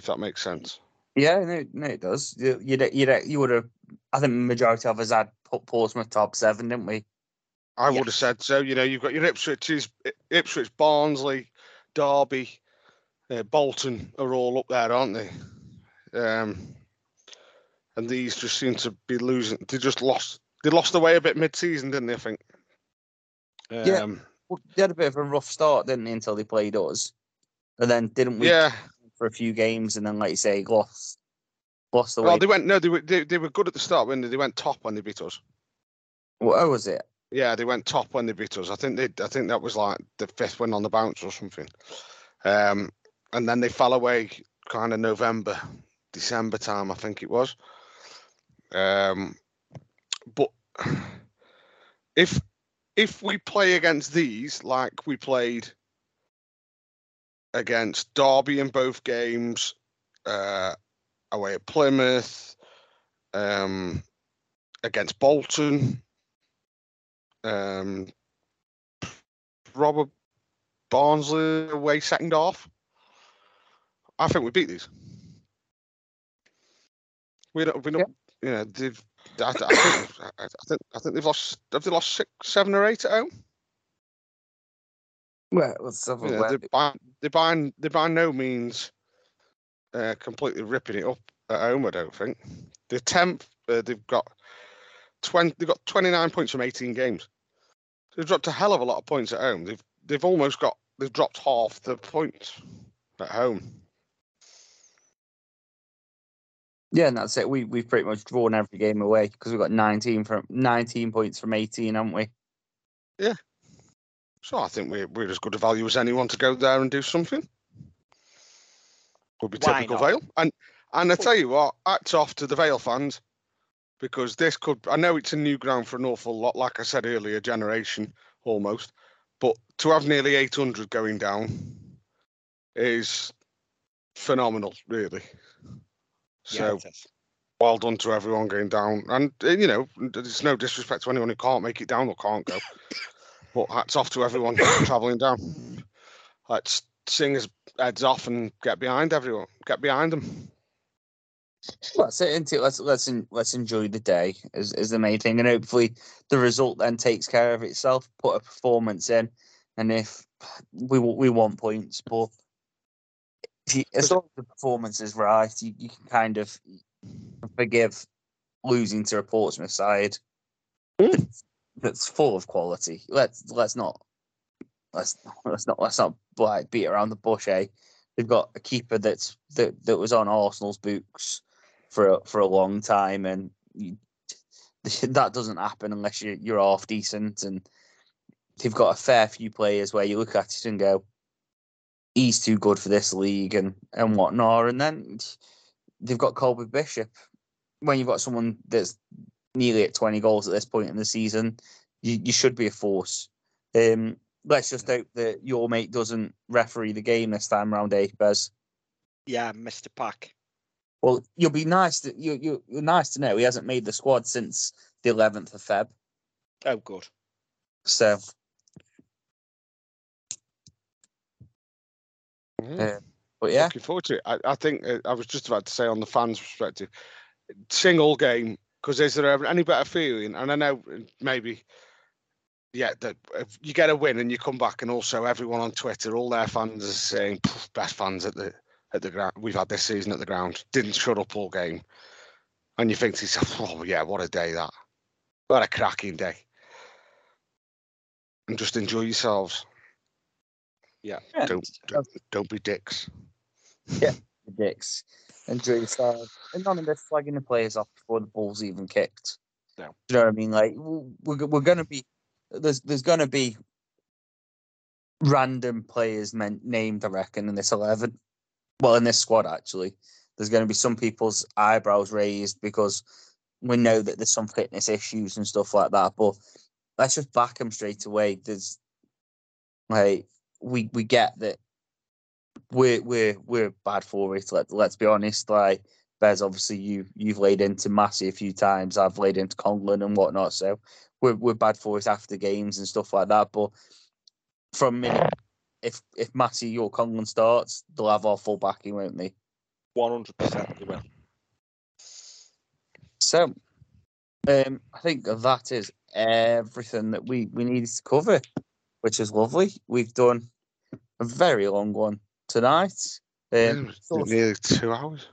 If that makes sense. Yeah, no, no, it does. You, you'd, you'd, you would have, I think the majority of us had put Portsmouth top seven, didn't we? I Yeah. would have said so. You know, you've got your Ipswich's, I- Ipswich, Barnsley, Derby, uh, Bolton are all up there, aren't they? Um, and these just seem to be losing. They just lost. They lost away a bit mid-season, didn't they? I think. Um, Yeah. Well, they had a bit of a rough start, didn't they, until they played us. And then didn't we Yeah. For a few games and then, like you say, lost lost the Well, way. they went. No, they were. They, they were good at the start when they, they went top when they beat us. What was it? Yeah, they went top when they beat us. I think they. I think that was like the fifth win on the bounce or something. Um, and then they fell away kind of November, December time. I think it was. Um, but if if we play against these like we played against Derby in both games, uh, away at Plymouth, um, against Bolton, um, probably Barnsley away second half. I think we beat these. We don't. We don't. Yeah, they've. I, I, think, I, I think. I think they've lost. Have they lost six, seven, or eight at home? Well, Yeah, they're by, they're by, they're by no means uh, completely ripping it up at home. I don't think they're tenth. Uh, they've got twenty. They've got twenty nine points from eighteen games. They've dropped a hell of a lot of points at home. They've they've almost got. They've dropped half the points at home. Yeah, and that's it. We we've pretty much drawn every game away because we've got nineteen from nineteen points from eighteen, haven't we? So I think we're we're as good a value as anyone to go there and do something. Would be Why typical not? Vale. And and I tell you what, hats off to the Vale fans because this could. I know it's a new ground for an awful lot, like I said earlier, generation almost. But to have nearly 800 going down is phenomenal, really. Yeah, So is. well done to everyone going down. And you know, there's no disrespect to anyone who can't make it down or can't go. but hats off to everyone travelling down. Let's sing his heads off and get behind everyone. Get behind them. That's it, isn't it? Let's let's let's enjoy the day is, is the main thing, and hopefully the result then takes care of itself. Put a performance in, and if we we want points, but if you, as long as the performance is right, you, you can kind of forgive losing to a Portsmouth side that's, that's full of quality. Let's let's not let's let's not let's not like beat around the bush. Eh? They've got a keeper that's that, that was on Arsenal's books for for a long time, and you, that doesn't happen unless you you're half decent. And they've got a fair few players where you look at it and go, he's too good for this league and and whatnot. And then they've got Colby Bishop. When you've got someone that's nearly at 20 goals at this point in the season, you, you should be a force. Um, let's just hope that your mate doesn't referee the game this time round, eh, Bez? Yeah, Mr. Pack. Well, you'll be nice to you you you're nice to know he hasn't made the squad since the 11th of Feb. Oh, good. So Yeah. Uh, But yeah, Looking forward to it. I, I think uh, I was just about to say on the fans' perspective, single game. Because is there ever any better feeling? And I know uh, maybe, yeah, that if you get a win and you come back, and also everyone on Twitter, all their fans are saying best fans at the at the ground we've had this season at the ground. Didn't shut up all game, and you think to yourself, oh yeah, what a day that, what a cracking day, and just enjoy yourselves. Yeah. Yeah. Don't don't, don't be dicks. the dicks. Enjoy yourself. And none of this flagging the players off before the ball's even kicked. No. Do you know what I mean? Like we're we're gonna be there's there's gonna be random players meant named, I reckon, in this eleven. Well, in this squad actually, there's gonna be some people's eyebrows raised because we know that there's some fitness issues and stuff like that. But let's just back them straight away. There's like we we get that we're we're we're bad for it. Let let's be honest. Like Bez, obviously you you've laid into Massey a few times. I've laid into Conlon and whatnot. So we're we're bad for it after games and stuff like that. But from me, if if Massey or Conlon starts, they'll have our full backing, won't they? One hundred percent they will. So um, I think that is everything that we we needed to cover, which is lovely. We've done a very long one tonight. Um, sort Nearly two hours.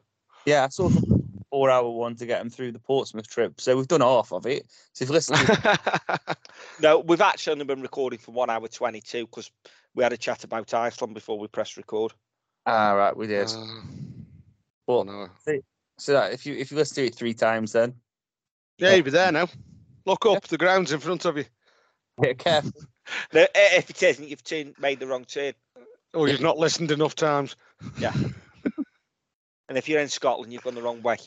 Yeah, I saw a four hour one to get him through the Portsmouth trip. So we've done half of it. So if you listen no, we've actually only been recording for one hour twenty-two because we had a chat about Iceland before we pressed record. Ah right, we did. Uh, But no. so that if you if you listen to it three times then Yeah, you'll be there now. Look up, the ground's in front of you. Yeah, careful. No, if it isn't, you've turned, made the wrong turn. Oh, you've not listened enough times. Yeah. and if you're in Scotland, you've gone the wrong way.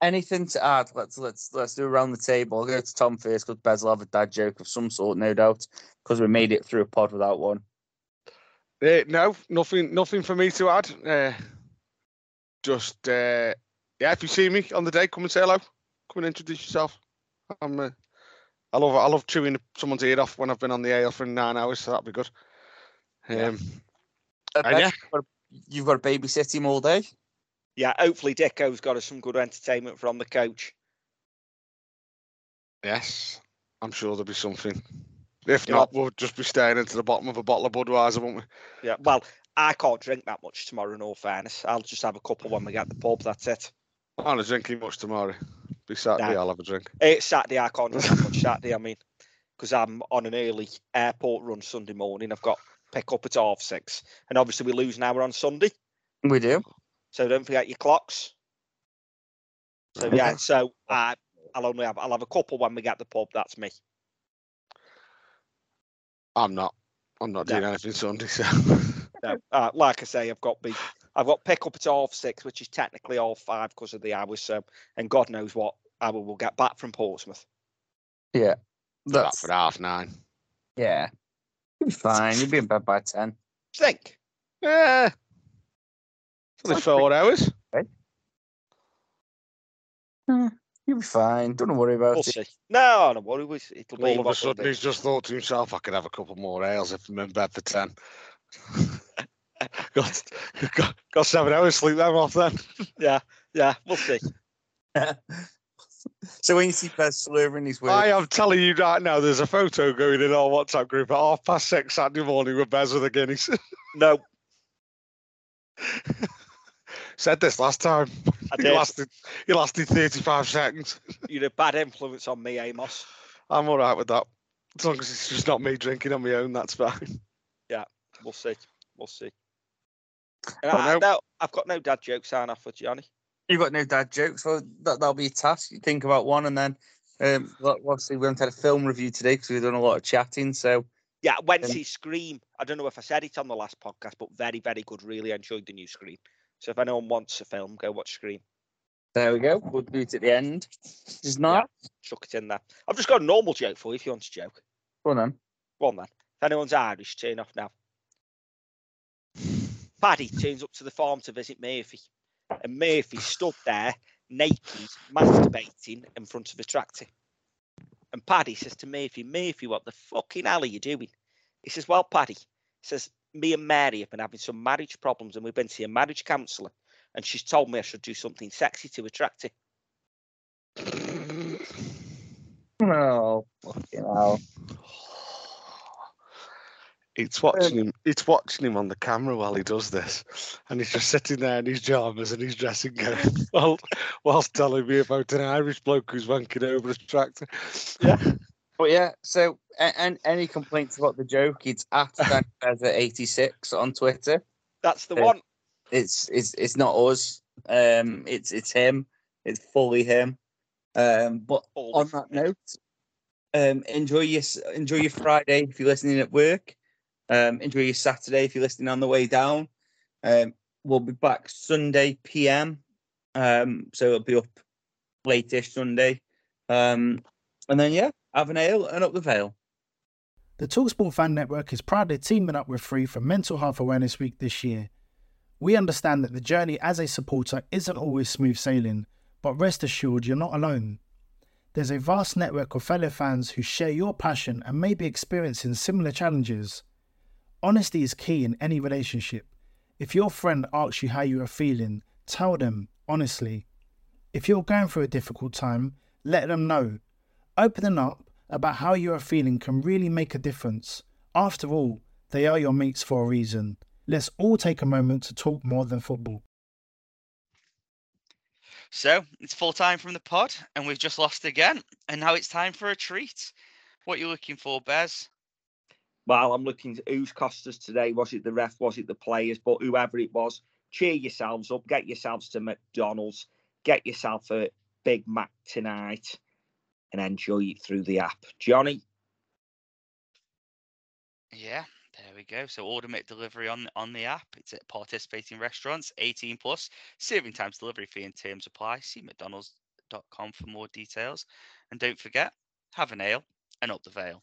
Anything to add? Let's let's let's do around the table. I'll go to Tom first because Bez will have a dad joke of some sort, no doubt, because we made it through a pod without one. Uh, no, nothing, nothing for me to add. Uh, just uh, yeah, if you see me on the day, come and say hello. Come and introduce yourself. I'm uh, I love I love chewing someone's ear off when I've been on the air for nine hours, so that'd be good. Um, And yeah. you've got- to babysit him all day. Yeah, hopefully Dicko's got us some good entertainment from the coach. yes, I'm sure there'll be something. If Yeah. not, we'll just be staring into the bottom of a bottle of Budweiser, won't we? Yeah, well, I can't drink that much tomorrow, in all fairness. I'll just have a couple when we get the pub, that's it. I'm not drinking much tomorrow. Be Saturday, No. I'll have a drink. It's Saturday, I can't drink that much Saturday, I mean, because I'm on an early airport run Sunday morning. I've got pick up at half six. And obviously, we lose an hour on Sunday. We do. So don't forget your clocks. So Okay. yeah, so uh, I'll only have I'll have a couple when we get the pub. That's me. I'm not. I'm not No. doing anything Sunday, so No, uh, like I say, I've got big. I've got pick up at half six, which is technically half five because of the hours. So, and God knows what hour we'll get back from Portsmouth. Yeah. back That's for half nine. yeah. You'll be fine. You'll be in bed by ten. Think. Yeah. It's only Sounds four hours. You'll be fine. Don't worry about We'll it. see. No, no worry. we- It'll be All of a sudden, he's just thought to himself, I could have a couple more ales if I'm in bed for 10. got, got, got seven hours sleep then off then. Yeah, yeah, we'll see. so when you see Bez slurring his words, I am telling you right now, there's a photo going in our WhatsApp group at half past six Saturday morning with Bez with a Guinness. No, Said this last time. I He lasted, he lasted 35 seconds. You're a bad influence on me, Amos. I'm all right with that. As long as it's just not me drinking on my own, that's fine. Yeah, we'll see. We'll see. And Oh, I, no. no, I've got no dad jokes sign off for Johnny. you've got no dad jokes. Well, that, that'll be a task. You think about one, and then um, obviously we haven't had a film review today because we've done a lot of chatting. So Yeah, Wednesday Scream. I don't know if I said it on the last podcast, but very, very good. Really enjoyed the new Scream. So if anyone wants a film, go watch Scream. there we go. We'll do it at the end. It's not. Chuck it in there. I've just got a normal joke for you if you want to joke. Go on then. Go on then. If anyone's Irish, turn off now. Paddy turns up to the farm to visit Murphy, and Murphy stood there naked, masturbating in front of a tractor. And Paddy says to Murphy, Murphy, what the fucking hell are you doing? He says, Well, Paddy, he says, me and Mary have been having some marriage problems and we've been to a marriage counsellor. And she's told me I should do something sexy to attract her. Oh, fucking hell. Oh, It's watching him. It's watching him on the camera while he does this, and he's just sitting there in his pajamas and his dressing gown, while whilst telling me about an Irish bloke who's wanking over a tractor. Yeah, but yeah, so and any complaints about the joke, it's at eighty-six on Twitter. That's the Yeah. one. It's it's it's not us. Um, it's it's him. It's fully him. Um, but on that note, um, enjoy your enjoy your Friday if you're listening at work. Um, your Saturday if you're listening on the way down. Um, we'll be back Sunday PM. Um, so it'll be up late-ish Sunday. Um, and then yeah, have an ale and up the Vale. The Talksport Fan Network is proudly teaming up with Free for Mental Health Awareness Week this year. We understand that the journey as a supporter isn't always smooth sailing, but rest assured you're not alone. There's a vast network of fellow fans who share your passion and may be experiencing similar challenges. Honesty is key in any relationship. If your friend asks you how you are feeling, tell them honestly. If you're going through a difficult time, let them know. Opening up about how you are feeling can really make a difference. After all, they are your mates for a reason. Let's all take a moment to talk more than football. So it's full time from the pod, and we've just lost again. And now it's time for a treat. What you looking for, Bez? Well, I'm looking to who's cost us today. Was it the ref? Was it the players? But whoever it was, cheer yourselves up. Get yourselves to McDonald's. Get yourself a Big Mac tonight and enjoy it through the app. Johnny, Yeah, there we go. So order make delivery on on the app. It's at participating restaurants, 18 plus. Serving times, delivery fee, and terms apply. See McDonald's.com for more details. And don't forget, have an ale and up the Vale.